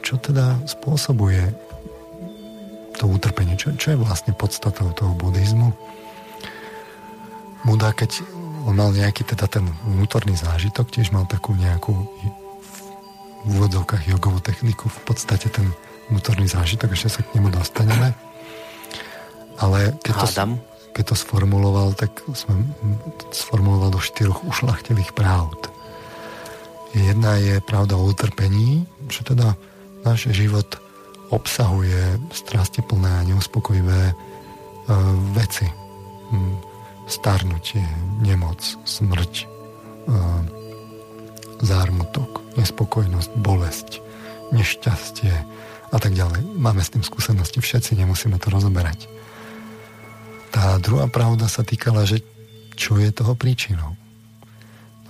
čo teda spôsobuje to utrpenie, čo, čo je vlastne podstatou toho buddhizmu. Buddha, keď on mal nejaký teda ten vnútorný zážitok, tiež mal takú nejakú v úvodzovkách jogovú techniku, v podstate ten vnútorný zážitok, ešte sa k nemu dostaneme. Ale keď to, keď to sformuloval, tak sme sformuloval do štyroch ušlachtilých práv. Jedna je pravda o utrpení, že teda náš život obsahuje strastiplné a neuspokojivé uh, veci. Starnutie, nemoc, smrť, uh, zármutok, nespokojnosť, bolesť, nešťastie a tak ďalej. Máme s tým skúsenosti všetci, nemusíme to rozoberať. Tá druhá pravda sa týkala, že čo je toho príčinou.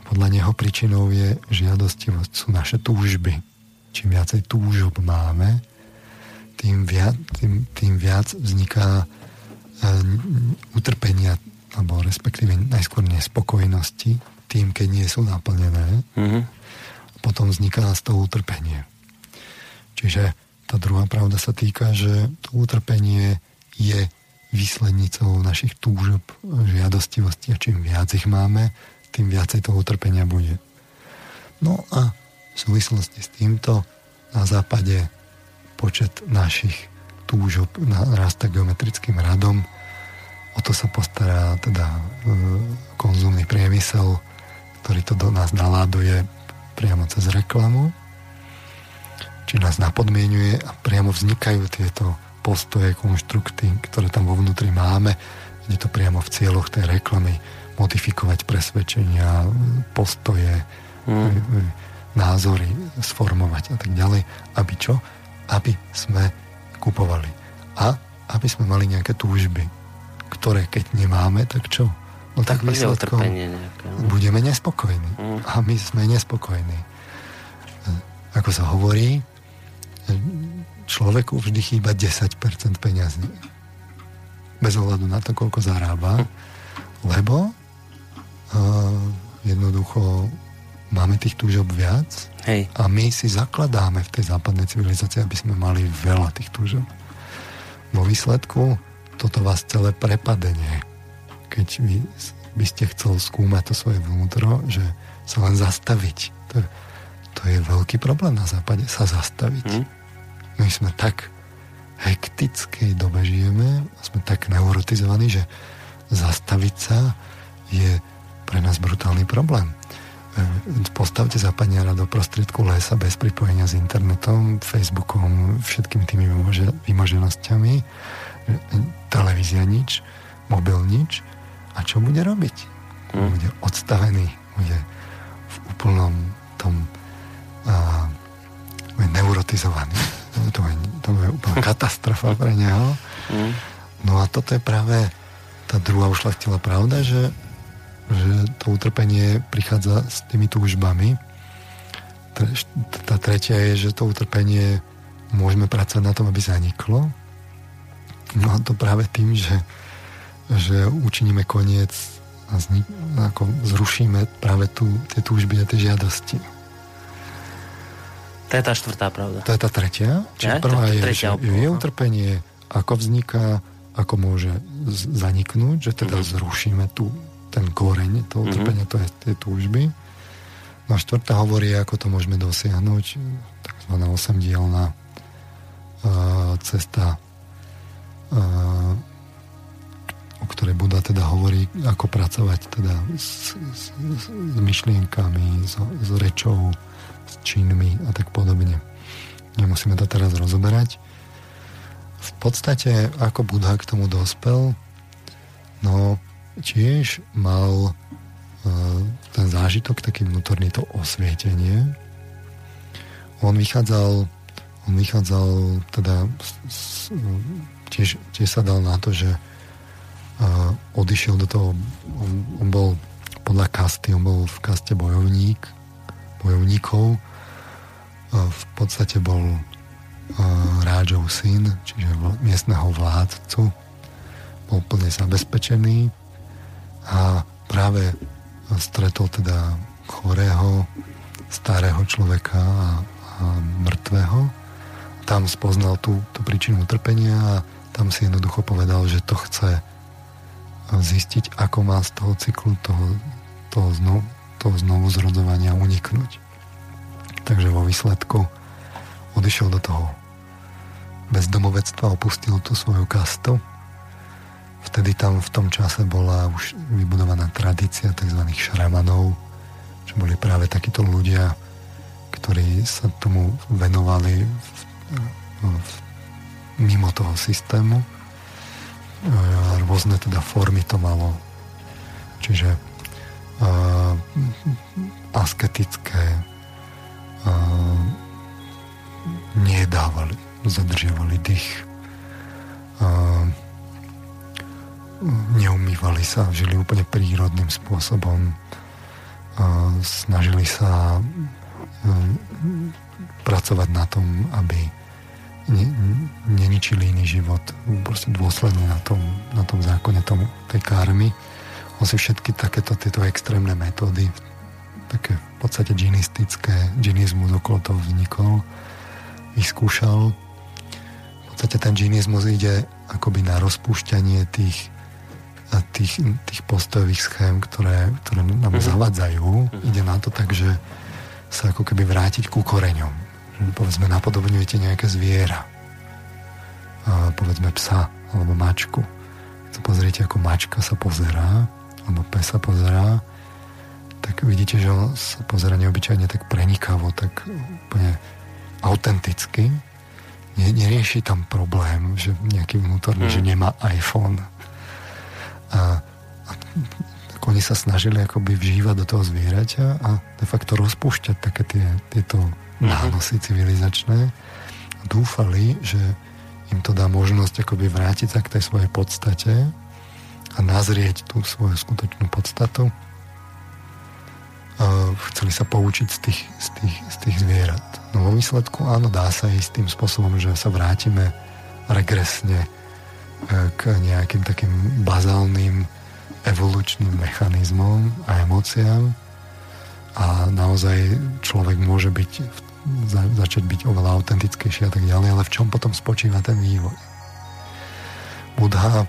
Podľa neho príčinou je žiadostivosť, sú naše túžby. Čím viacej túžob máme, tým viac, tým, tým viac vzniká e, utrpenia, alebo respektíve najskôr nespokojnosti, tým, keď nie sú naplnené. Mm-hmm. Potom vzniká z toho utrpenie. Čiže tá druhá pravda sa týka, že to utrpenie je výslednicou našich túžob, žiadostivosti a čím viac ich máme, tým viacej toho utrpenia bude. No a v súvislosti s týmto na západe počet našich túžob narasta geometrickým radom. O to sa postará teda e, konzumný priemysel, ktorý to do nás naláduje priamo cez reklamu, či nás napodmienuje a priamo vznikajú tieto postoje, konštrukty, ktoré tam vo vnútri máme, kde to priamo v cieľoch tej reklamy modifikovať presvedčenia, postoje, mm. názory, sformovať a tak ďalej. Aby čo? Aby sme kupovali. A aby sme mali nejaké túžby, ktoré keď nemáme, tak čo? No tak, tak výsledkom no. budeme nespokojní. Mm. A my sme nespokojní. Ako sa hovorí, človeku vždy chýba 10% peňazí. Bez ohľadu na to, koľko zarába. Hm. Lebo jednoducho máme tých túžob viac Hej. a my si zakladáme v tej západnej civilizácii, aby sme mali veľa tých túžob. Vo výsledku toto vás celé prepadenie, keď vy by ste chcel skúmať to svoje vnútro, že sa len zastaviť. To, to je veľký problém na západe, sa zastaviť. Hmm. My sme tak hektickej dobe žijeme, sme tak neurotizovaní, že zastaviť sa je pre nás brutálny problém. E, postavte zapaniara do prostriedku lesa bez pripojenia s internetom, Facebookom, všetkými tými vymoženosťami, televízia nič, mobil nič. A čo bude robiť? Hmm. Bude odstavený, bude v úplnom tom uh, neurotizovaný. To je, to je úplná katastrofa pre neho. Hmm. No a toto je práve tá druhá ušlachtila pravda, že že to utrpenie prichádza s tými túžbami. Tá tretia je, že to utrpenie môžeme pracovať na tom, aby zaniklo. No to práve tým, že, že učiníme koniec a zni- ako zrušíme práve tú, tie túžby a tie žiadosti. To je tá štvrtá pravda. To je tá tretia. Čiže ja, prvá je, že je utrpenie, ako vzniká, ako môže zaniknúť, že teda mm-hmm. zrušíme tú ten koreň toho utrpenia, mm-hmm. to je tie túžby. No a štvrtá hovorí, ako to môžeme dosiahnuť, takzvaná osemdielná uh, cesta, uh, o ktorej Buda teda hovorí, ako pracovať teda s, s, s myšlienkami, s, s rečou, s činmi a tak podobne. Nemusíme to teraz rozoberať. V podstate, ako Buddha k tomu dospel, no tiež mal ten zážitok, taký vnútorný to osvietenie. On vychádzal on vychádzal teda tiež, tiež sa dal na to, že uh, odišiel do toho on, on bol podľa kasty, on bol v kaste bojovník bojovníkov. Uh, v podstate bol uh, Rážov syn, čiže miestneho vládcu. Bol plne zabezpečený. A práve stretol teda chorého, starého človeka a, a mŕtvého. Tam spoznal tú, tú príčinu utrpenia a tam si jednoducho povedal, že to chce zistiť, ako má z toho cyklu toho, toho, znov, toho znovu zrodzovania uniknúť. Takže vo výsledku odišiel do toho bezdomovectva, opustil tú svoju kastu Vtedy tam v tom čase bola už vybudovaná tradícia tzv. šramanov, čo boli práve takíto ľudia, ktorí sa tomu venovali v, mimo toho systému. Rôzne teda formy to malo. Čiže uh, asketické uh, nedávali, zadržiavali dých, neumývali sa, žili úplne prírodným spôsobom, snažili sa pracovať na tom, aby neničili iný život proste dôsledne na tom, na tom zákone tom, tej karmy. On si všetky takéto tieto extrémne metódy také v podstate džinistické, džinizmus okolo toho vznikol, vyskúšal. V podstate ten džinizmus ide akoby na rozpúšťanie tých, tých, tých postojových schém, ktoré, ktoré nám mm-hmm. zavadzajú. Mm-hmm. Ide na to tak, že sa ako keby vrátiť ku koreňom. Povedzme, napodobňujete nejaké zviera. A povedzme psa alebo mačku. Keď sa pozriete, ako mačka sa pozerá, alebo pes sa pozerá, tak vidíte, že on sa pozera neobyčajne tak prenikavo, tak úplne autenticky. Nie, nerieši tam problém, že nejaký vnútorný, mm. že nemá iPhone. A, a tak oni sa snažili akoby vžívať do toho zvieraťa a de facto rozpúšťať také tie, tieto. Nánosy civilizačné. Dúfali, že im to dá možnosť akoby vrátiť sa k tej svojej podstate a nazrieť tú svoju skutočnú podstatu chceli sa poučiť z tých, z, tých, z tých zvierat. No vo výsledku áno, dá sa ísť tým spôsobom, že sa vrátime regresne e, k nejakým takým bazálnym evolučným mechanizmom a emóciám a naozaj človek môže byť, za, začať byť oveľa autentickejší a tak ďalej, ale v čom potom spočíva ten vývoj? Budha, e,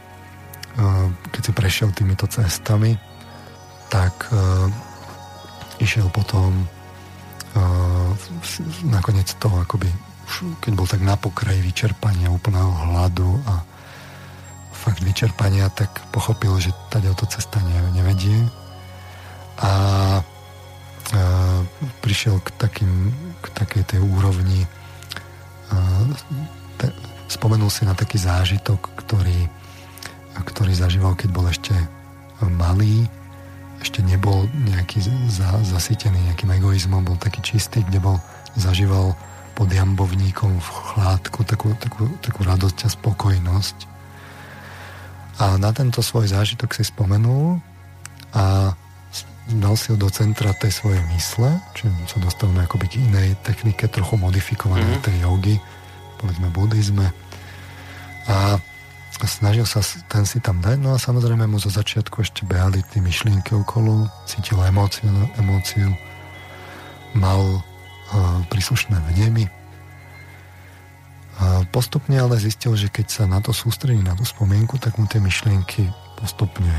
keď si prešiel týmito cestami, tak e, išiel potom uh, nakoniec to akoby keď bol tak na pokraji vyčerpania, úplného hladu a fakt vyčerpania, tak pochopil, že tady o to cesta nevedie a prišiel k, takým, k takej tej úrovni te, spomenul si na taký zážitok, ktorý, ktorý zažíval, keď bol ešte malý ešte nebol nejaký za, zasýtený nejakým egoizmom, bol taký čistý, kde bol, zažíval pod jambovníkom v chládku takú, takú, takú radosť a spokojnosť. A na tento svoj zážitok si spomenul a dal si ho do centra tej svojej mysle, čiže sa dostal akoby k inej technike, trochu modifikovanej mm. tej jogy, povedzme buddhizme. A snažil sa ten si tam dať, no a samozrejme mu zo začiatku ešte behali tie myšlienky okolo, cítil emóciu, emóciu mal uh, príslušné vnemy. A postupne ale zistil, že keď sa na to sústredí, na tú spomienku, tak mu tie myšlienky postupne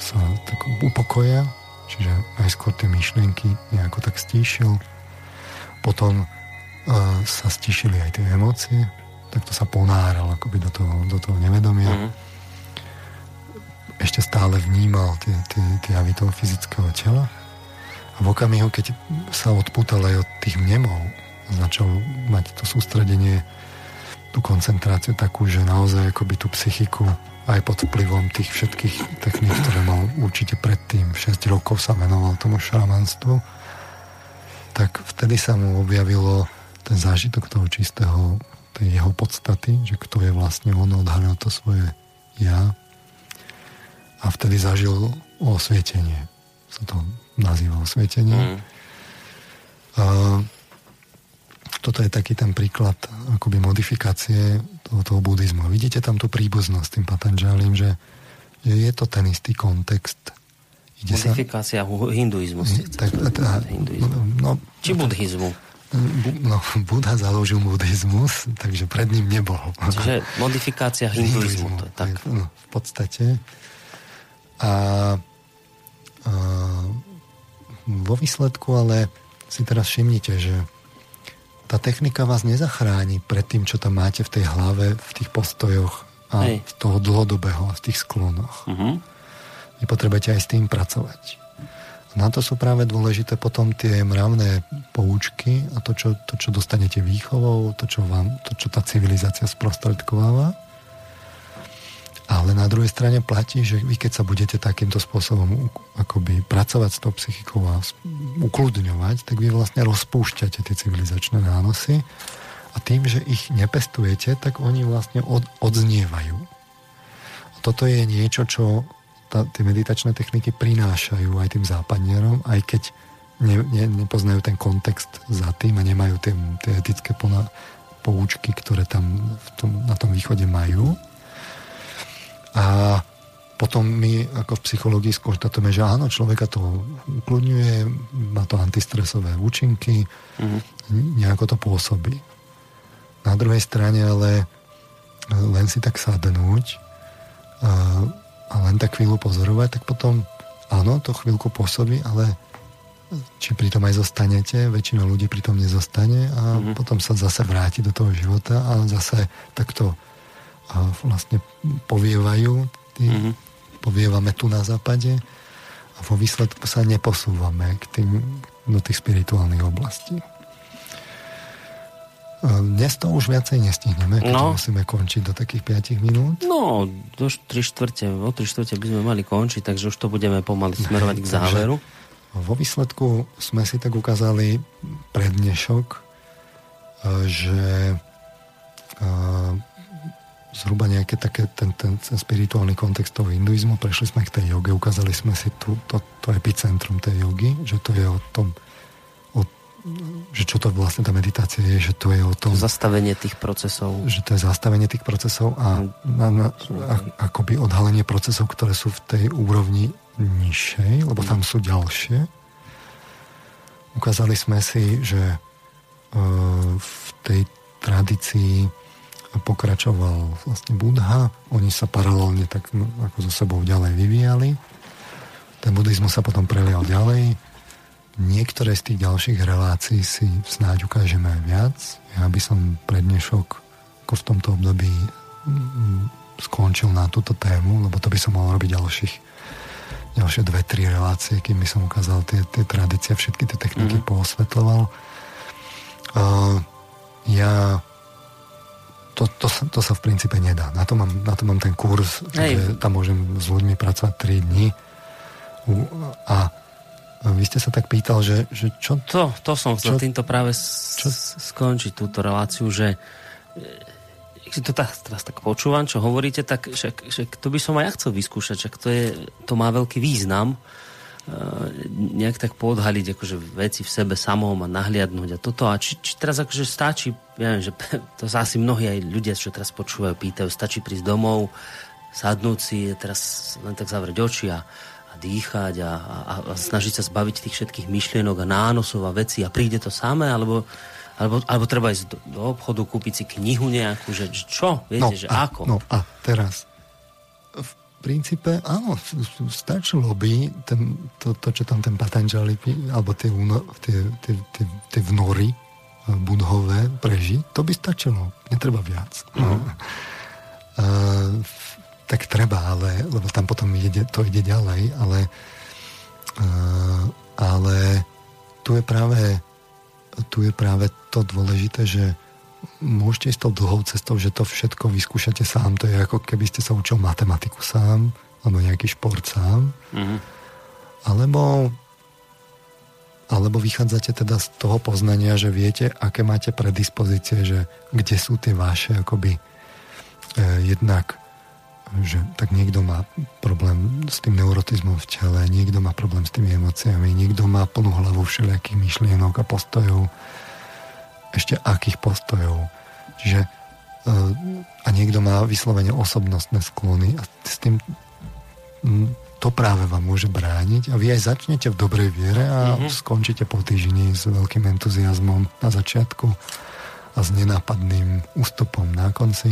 sa tak upokoja, čiže najskôr tie myšlienky nejako tak stíšil, potom uh, sa stíšili aj tie emócie, takto sa ponáral akoby do toho, do toho nevedomia. Mm. Ešte stále vnímal tie, tie, tie javy toho fyzického tela. A v okamihu, keď sa odpútal aj od tých mnemov, začal mať to sústredenie, tú koncentráciu takú, že naozaj akoby tú psychiku aj pod vplyvom tých všetkých techník, ktoré mal určite predtým, 6 rokov sa venoval tomu šamanstvu, tak vtedy sa mu objavilo ten zážitok toho čistého tej jeho podstaty, že kto je vlastne on, odhalil to svoje ja a vtedy zažil osvietenie. Sa to nazýva osvietenie. Mm. A toto je taký ten príklad akoby modifikácie toho, toho buddhizmu. Vidíte tam tú príbuznosť s tým Patanžalim, že, že je to ten istý kontext. Ide Modifikácia sa... hinduizmu. Tak, tá, hinduizmu. No, Či buddhizmu? no, Buddha založil buddhizmus, takže pred ním nebol. Čiže modifikácia hinduizmu. To je tak. No, v podstate. A, a vo výsledku ale si teraz všimnite, že tá technika vás nezachráni pred tým, čo tam máte v tej hlave, v tých postojoch a Hej. z toho dlhodobého, v tých sklonoch. Uh-huh. Vy potrebujete aj s tým pracovať. A Na to sú práve dôležité potom tie mravné poučky a to, čo, to, čo dostanete výchovou, to čo, vám, to, čo tá civilizácia sprostredkováva. Ale na druhej strane platí, že vy keď sa budete takýmto spôsobom akoby pracovať s tou psychikou a ukludňovať, tak vy vlastne rozpúšťate tie civilizačné nánosy a tým, že ich nepestujete, tak oni vlastne od, odznievajú. A toto je niečo, čo tie meditačné techniky prinášajú aj tým západnierom, aj keď ne, ne, nepoznajú ten kontext za tým a nemajú tie, tie etické poučky, ktoré tam v tom, na tom východe majú. A potom my ako v psychológii skonštatujeme, že áno, človeka to ukludňuje, má to antistresové účinky, mm-hmm. nejako to pôsobí. Na druhej strane ale len si tak sadnúť a len tak chvíľu pozorovať, tak potom áno, to chvíľku pôsobí, ale či pri tom aj zostanete, väčšina ľudí pri tom nezostane a mm-hmm. potom sa zase vráti do toho života a zase takto a vlastne povievajú, tí, mm-hmm. povievame tu na západe a vo výsledku sa neposúvame k tým, do tých spirituálnych oblastí. Dnes to už viacej nestihneme, keď no. musíme končiť do takých 5 minút. No, do 3 štvrte, o 3 štvrte by sme mali končiť, takže už to budeme pomaly smerovať k záveru. Vo výsledku sme si tak ukázali prednešok, e, že e, zhruba nejaké také ten, ten, ten spirituálny kontext toho hinduizmu, prešli sme k tej joge, ukázali sme si tu, to, to epicentrum tej jogy, že to je o tom že čo to vlastne tá meditácia je, že to je o tom... Zastavenie tých procesov. Že to je zastavenie tých procesov a, na, na, a akoby odhalenie procesov, ktoré sú v tej úrovni nižšej, lebo tam sú ďalšie. Ukázali sme si, že uh, v tej tradícii pokračoval vlastne Budha, oni sa paralelne tak no, ako so sebou ďalej vyvíjali. Ten buddhizmus sa potom prelial ďalej Niektoré z tých ďalších relácií si snáď ukážeme aj viac. Ja by som prednešok ako v tomto období skončil na túto tému, lebo to by som mohol robiť ďalších ďalšie dve, tri relácie, kým by som ukázal tie, tie tradície, všetky tie techniky mm. poosvetloval. Uh, ja to, to, to sa v princípe nedá. Na to mám, na to mám ten kurz, Hej. že tam môžem s ľuďmi pracovať 3 dní. A vy ste sa tak pýtal, že, že čo... To, to som chcel čo, týmto práve čo? skončiť túto reláciu, že keď to tak, teraz tak počúvam, čo hovoríte, tak že, že to by som aj ja chcel vyskúšať, že to, je, to má veľký význam nejak tak podhaliť akože veci v sebe samom a nahliadnúť a toto. A či, či teraz akože stačí, ja viem, že to sa asi mnohí aj ľudia, čo teraz počúvajú, pýtajú, stačí prísť domov, sadnúť si, teraz len tak zavrieť oči a, dýchať a, a, a snažiť sa zbaviť tých všetkých myšlienok a nánosov a vecí a príde to samé, alebo, alebo, alebo treba ísť do, do obchodu, kúpiť si knihu nejakú, že čo, viete, no, že a, ako? No a teraz, princípe, áno, stačilo by ten, to, to, čo tam ten Patanjali, alebo tie, tie, tie, tie, tie vnory eh, budhové prežiť, to by stačilo, netreba viac. Uh-huh. Uh, tak treba, ale, lebo tam potom ide, to ide ďalej, ale, uh, ale tu je práve tu je práve to dôležité, že môžete ísť tou dlhou cestou, že to všetko vyskúšate sám. To je ako keby ste sa učil matematiku sám, alebo nejaký šport sám. Mm-hmm. Alebo alebo vychádzate teda z toho poznania, že viete, aké máte predispozície, že kde sú tie vaše akoby eh, jednak že tak niekto má problém s tým neurotizmom v tele, niekto má problém s tými emóciami, niekto má plnú hlavu všelijakých myšlienok a postojov, ešte akých postojov. Čiže eh, a niekto má vyslovene osobnostné sklony a s tým hm, to práve vám môže brániť a vy aj začnete v dobrej viere a mm-hmm. skončíte po týždni s veľkým entuziasmom na začiatku a s nenápadným ústupom na konci.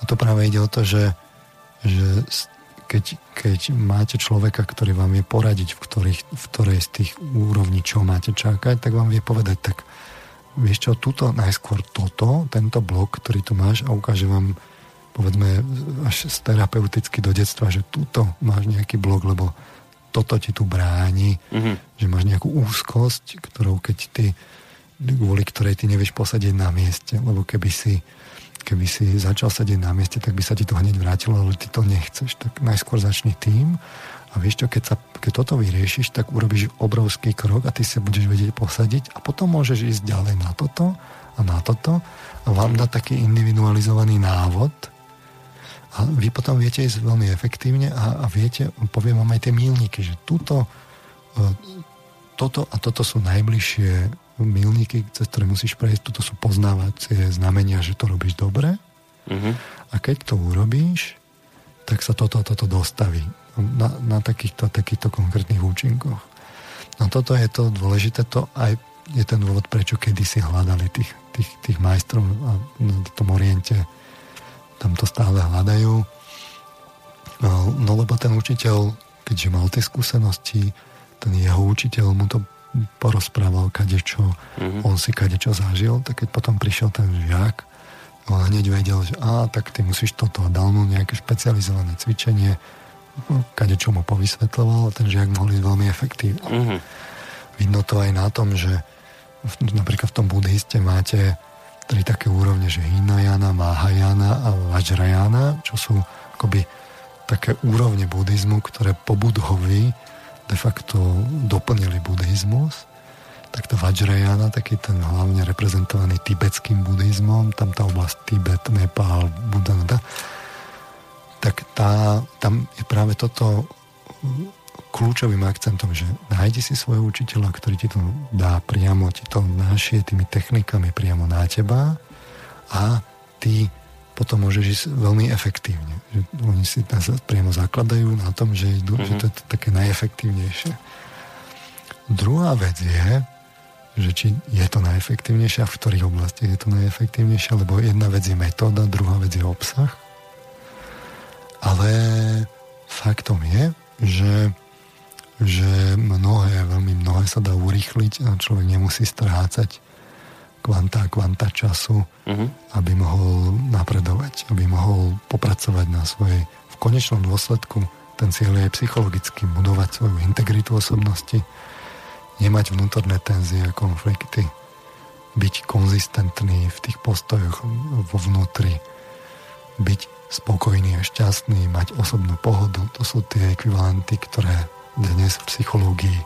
A to práve ide o to, že že keď, keď máte človeka, ktorý vám vie poradiť, v, ktorých, v ktorej z tých úrovní, čo máte čakať, tak vám vie povedať, tak vieš čo, tuto najskôr toto, tento blok, ktorý tu máš a ukáže vám povedzme až terapeuticky do detstva, že tuto máš nejaký blok, lebo toto ti tu bráni, uh-huh. že máš nejakú úzkosť, ktorou keď ty, kvôli ktorej ty nevieš posadiť na mieste, lebo keby si keby si začal sedieť na mieste, tak by sa ti to hneď vrátilo, ale ty to nechceš. Tak najskôr začni tým a vieš čo, keď, sa, keď toto vyriešiš, tak urobíš obrovský krok a ty sa budeš vedieť posadiť a potom môžeš ísť ďalej na toto a na toto a vám dá taký individualizovaný návod a vy potom viete ísť veľmi efektívne a, a viete, poviem vám aj tie mílniky, že túto, e, toto a toto sú najbližšie milníky, cez ktoré musíš prejsť, toto sú poznávacie znamenia, že to robíš dobre. Uh-huh. A keď to urobíš, tak sa toto toto dostaví na, na takýchto, takýchto konkrétnych účinkoch. No toto je to dôležité, to aj je ten dôvod, prečo kedysi hľadali tých, tých, tých majstrov a na tom oriente tam to stále hľadajú. No, no lebo ten učiteľ, keďže mal tie skúsenosti, ten jeho učiteľ mu to porozprával kadečo, mm-hmm. on si kadečo zažil, tak keď potom prišiel ten žiak, on hneď vedel, že á, tak ty musíš toto a dal mu nejaké špecializované cvičenie, kadečo mu povysvetloval a ten žiak mohol ísť veľmi efektívne. Mm-hmm. Vidno to aj na tom, že v, napríklad v tom buddhiste máte tri také úrovne, že Hinayana, Mahayana a Vajrayana, čo sú akoby také úrovne buddhizmu, ktoré po Budhovi de facto doplnili buddhizmus, tak to Vajrayana, taký ten hlavne reprezentovaný tibetským buddhizmom, tam tá oblasť Tibet, Nepal, Buddha, tak tá, tam je práve toto kľúčovým akcentom, že nájdi si svojho učiteľa, ktorý ti to dá priamo, ti to našie tými technikami priamo na teba a ty potom môžeš ísť veľmi efektívne. Že oni si sa priamo zakladajú na tom, že, idú, mm-hmm. že to je to také najefektívnejšie. Druhá vec je, že či je to najefektívnejšie a v ktorých oblastiach je to najefektívnejšie, lebo jedna vec je metóda, druhá vec je obsah. Ale faktom je, že, že mnohé, veľmi mnohé sa dá urýchliť a človek nemusí strácať kvanta, kvanta času, uh-huh. aby mohol napredovať, aby mohol popracovať na svojej, v konečnom dôsledku ten cieľ je psychologicky budovať svoju integritu osobnosti, nemať vnútorné tenzie a konflikty, byť konzistentný v tých postojoch vo vnútri, byť spokojný a šťastný, mať osobnú pohodu. To sú tie ekvivalenty, ktoré dnes v psychológii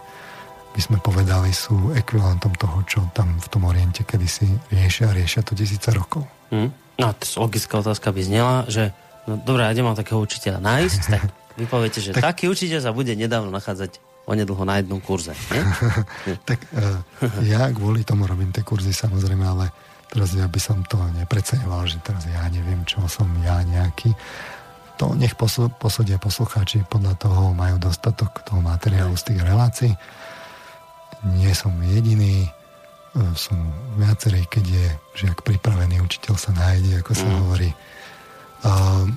by sme povedali, sú ekvivalentom toho, čo tam v tom oriente kedysi riešia a riešia to tisíce rokov. Hmm. No, logická otázka by znela, že no dobré, ja mám takého učiteľa nájsť, tak vy poviete, že tak... taký učiteľ sa bude nedávno nachádzať onedlho na jednom kurze. Nie? tak uh, ja kvôli tomu robím tie kurzy samozrejme, ale teraz ja by som to nepreceňoval, že teraz ja neviem, čo som ja nejaký. To nech posúdia poslucháči, podľa toho majú dostatok toho materiálu z tých relácií nie som jediný, e, sú viacerí, keď je žiak pripravený, učiteľ sa nájde, ako sa mm. hovorí. Uh,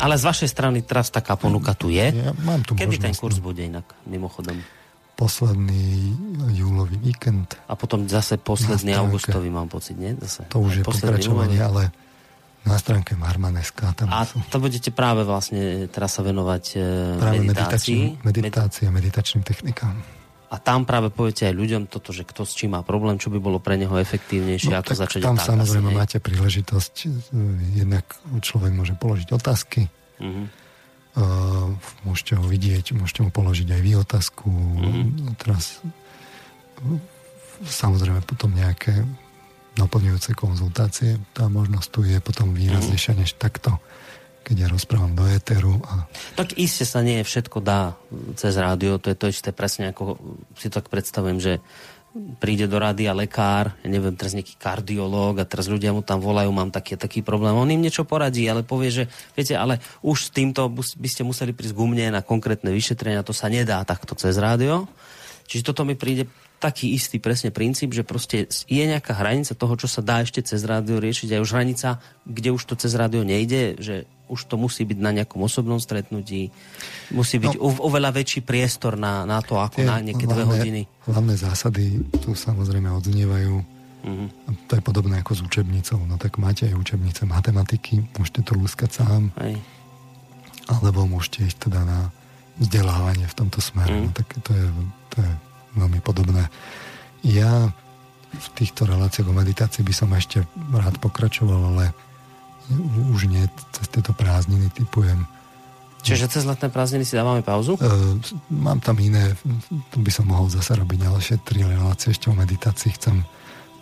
ale z vašej strany teraz taká ponuka tu je. Ja mám tu Kedy ten kurz bude inak, mimochodom? Posledný júlový víkend. A potom zase posledný augustový, mám pocit, nie? Zase. To už je pokračovanie, júlový. ale na stránke Marmaneska. Tam a sú... to budete práve vlastne teraz sa venovať e, práve meditácii? Meditácii a meditačným technikám a tam práve poviete aj ľuďom toto, že kto s čím má problém, čo by bolo pre neho efektívnejšie, no, ako začať Tam samozrejme asi, máte príležitosť, e, jednak človek môže položiť otázky, uh-huh. uh, môžete ho vidieť, môžete mu položiť aj vy otázku, uh-huh. teraz samozrejme potom nejaké naplňujúce konzultácie, tá možnosť tu je potom výraznejšia než takto keď ja rozprávam do éteru. A... Tak iste sa nie všetko dá cez rádio, to je to isté presne ako si tak predstavujem, že príde do rádia lekár, ja neviem, teraz nejaký kardiológ a teraz ľudia mu tam volajú, mám taký taký problém. On im niečo poradí, ale povie, že viete, ale už s týmto by ste museli prísť ku na konkrétne vyšetrenia, to sa nedá takto cez rádio. Čiže toto mi príde taký istý presne princíp, že proste je nejaká hranica toho, čo sa dá ešte cez rádio riešiť a už hranica, kde už to cez rádio nejde, že už to musí byť na nejakom osobnom stretnutí, musí byť no, oveľa väčší priestor na, na to, ako na nejaké dve hodiny. Hlavné zásady tu samozrejme odznievajú. Mm-hmm. To je podobné ako s učebnicou. No tak máte aj učebnice matematiky, môžete to lúskať sám. Aj. Alebo môžete ísť teda na vzdelávanie v tomto smere. Mm. No, tak to je, to je veľmi podobné. Ja v týchto reláciách o meditácii by som ešte rád pokračoval, ale už nie cez tieto prázdniny typujem. Čiže cez letné prázdniny si dávame pauzu? Uh, mám tam iné, tu by som mohol zase robiť ďalšie tri relácie ešte o meditácii. Chcem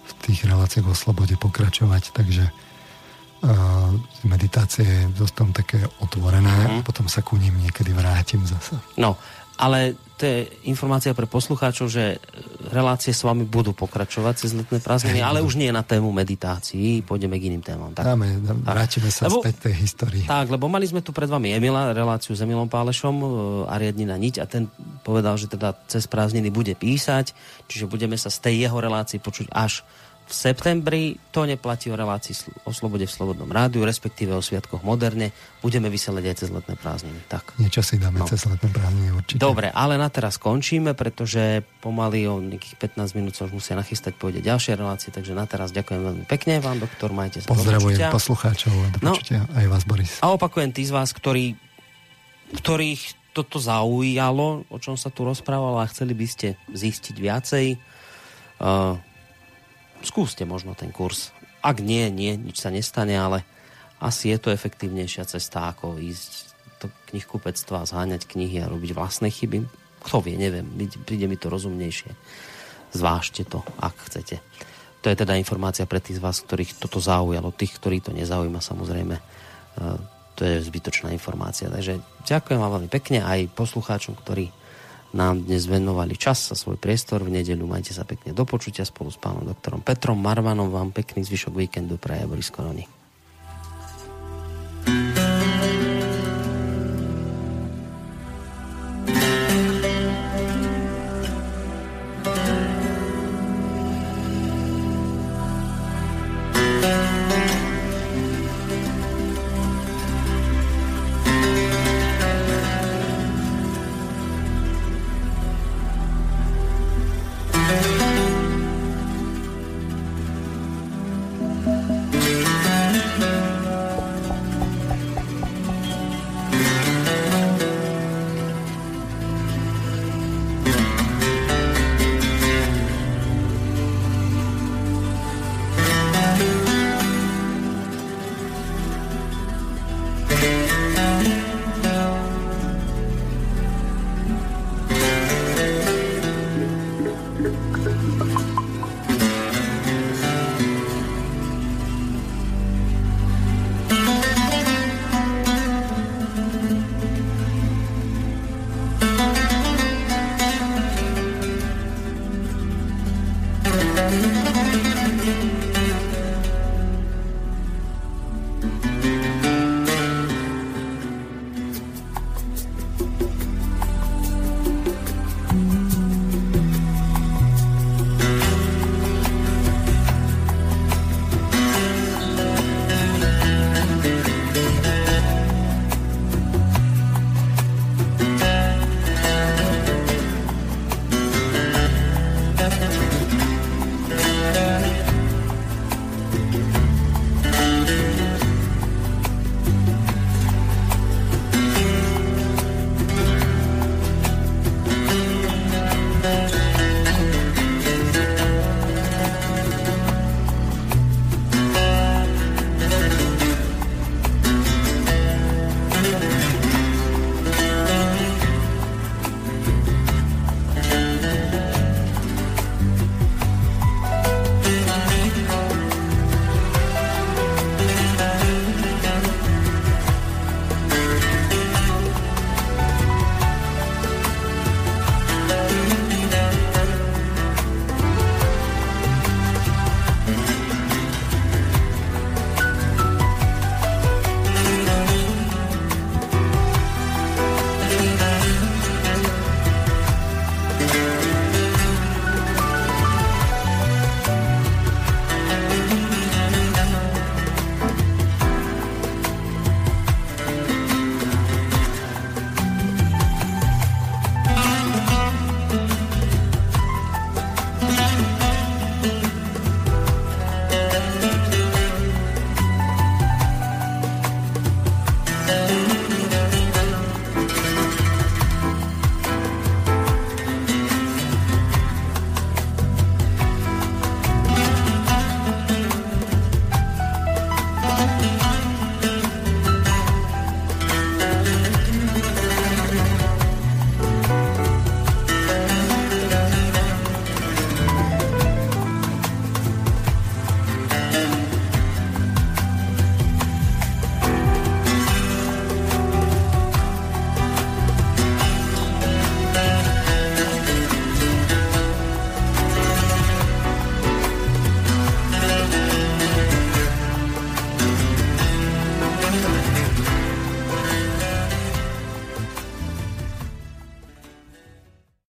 v tých reláciách o slobode pokračovať, takže uh, meditácie zostam také otvorené, uh-huh. potom sa ku ním niekedy vrátim zase. No, ale to je informácia pre poslucháčov, že relácie s vami budú pokračovať cez letné prázdniny, ale už nie na tému meditácií, pôjdeme k iným témam. Tak, Dáme, vrátime sa lebo, späť tej histórii. Tak, lebo mali sme tu pred vami Emila, reláciu s Emilom Pálešom, e, Ariadnina Niť a ten povedal, že teda cez prázdniny bude písať, čiže budeme sa z tej jeho relácii počuť až v septembri. To neplatí o relácii o slobode v Slobodnom rádiu, respektíve o Sviatkoch moderne. Budeme vysielať aj cez letné prázdniny. Tak. Niečo si dáme no. cez letné prázdniny určite. Dobre, ale na teraz končíme, pretože pomaly o nejakých 15 minút sa už musia nachystať, pôjde ďalšie relácie, takže na teraz ďakujem veľmi pekne vám, doktor, majte sa. Pozdravujem poslucháčov a do no, aj vás, Boris. A opakujem tí z vás, ktorí, ktorých toto zaujalo, o čom sa tu rozprávalo a chceli by ste zistiť viacej, uh, skúste možno ten kurz. Ak nie, nie, nič sa nestane, ale asi je to efektívnejšia cesta, ako ísť do knihkupectva zháňať knihy a robiť vlastné chyby. Kto vie, neviem, príde mi to rozumnejšie. Zvážte to, ak chcete. To je teda informácia pre tých z vás, ktorých toto zaujalo. Tých, ktorí to nezaujíma, samozrejme, e, to je zbytočná informácia. Takže ďakujem vám veľmi pekne aj poslucháčom, ktorí nám dnes venovali čas a svoj priestor. V nedeľu majte sa pekne do počutia spolu s pánom doktorom Petrom Marvanom. Vám pekný zvyšok víkendu praje Boris Koroni. thank you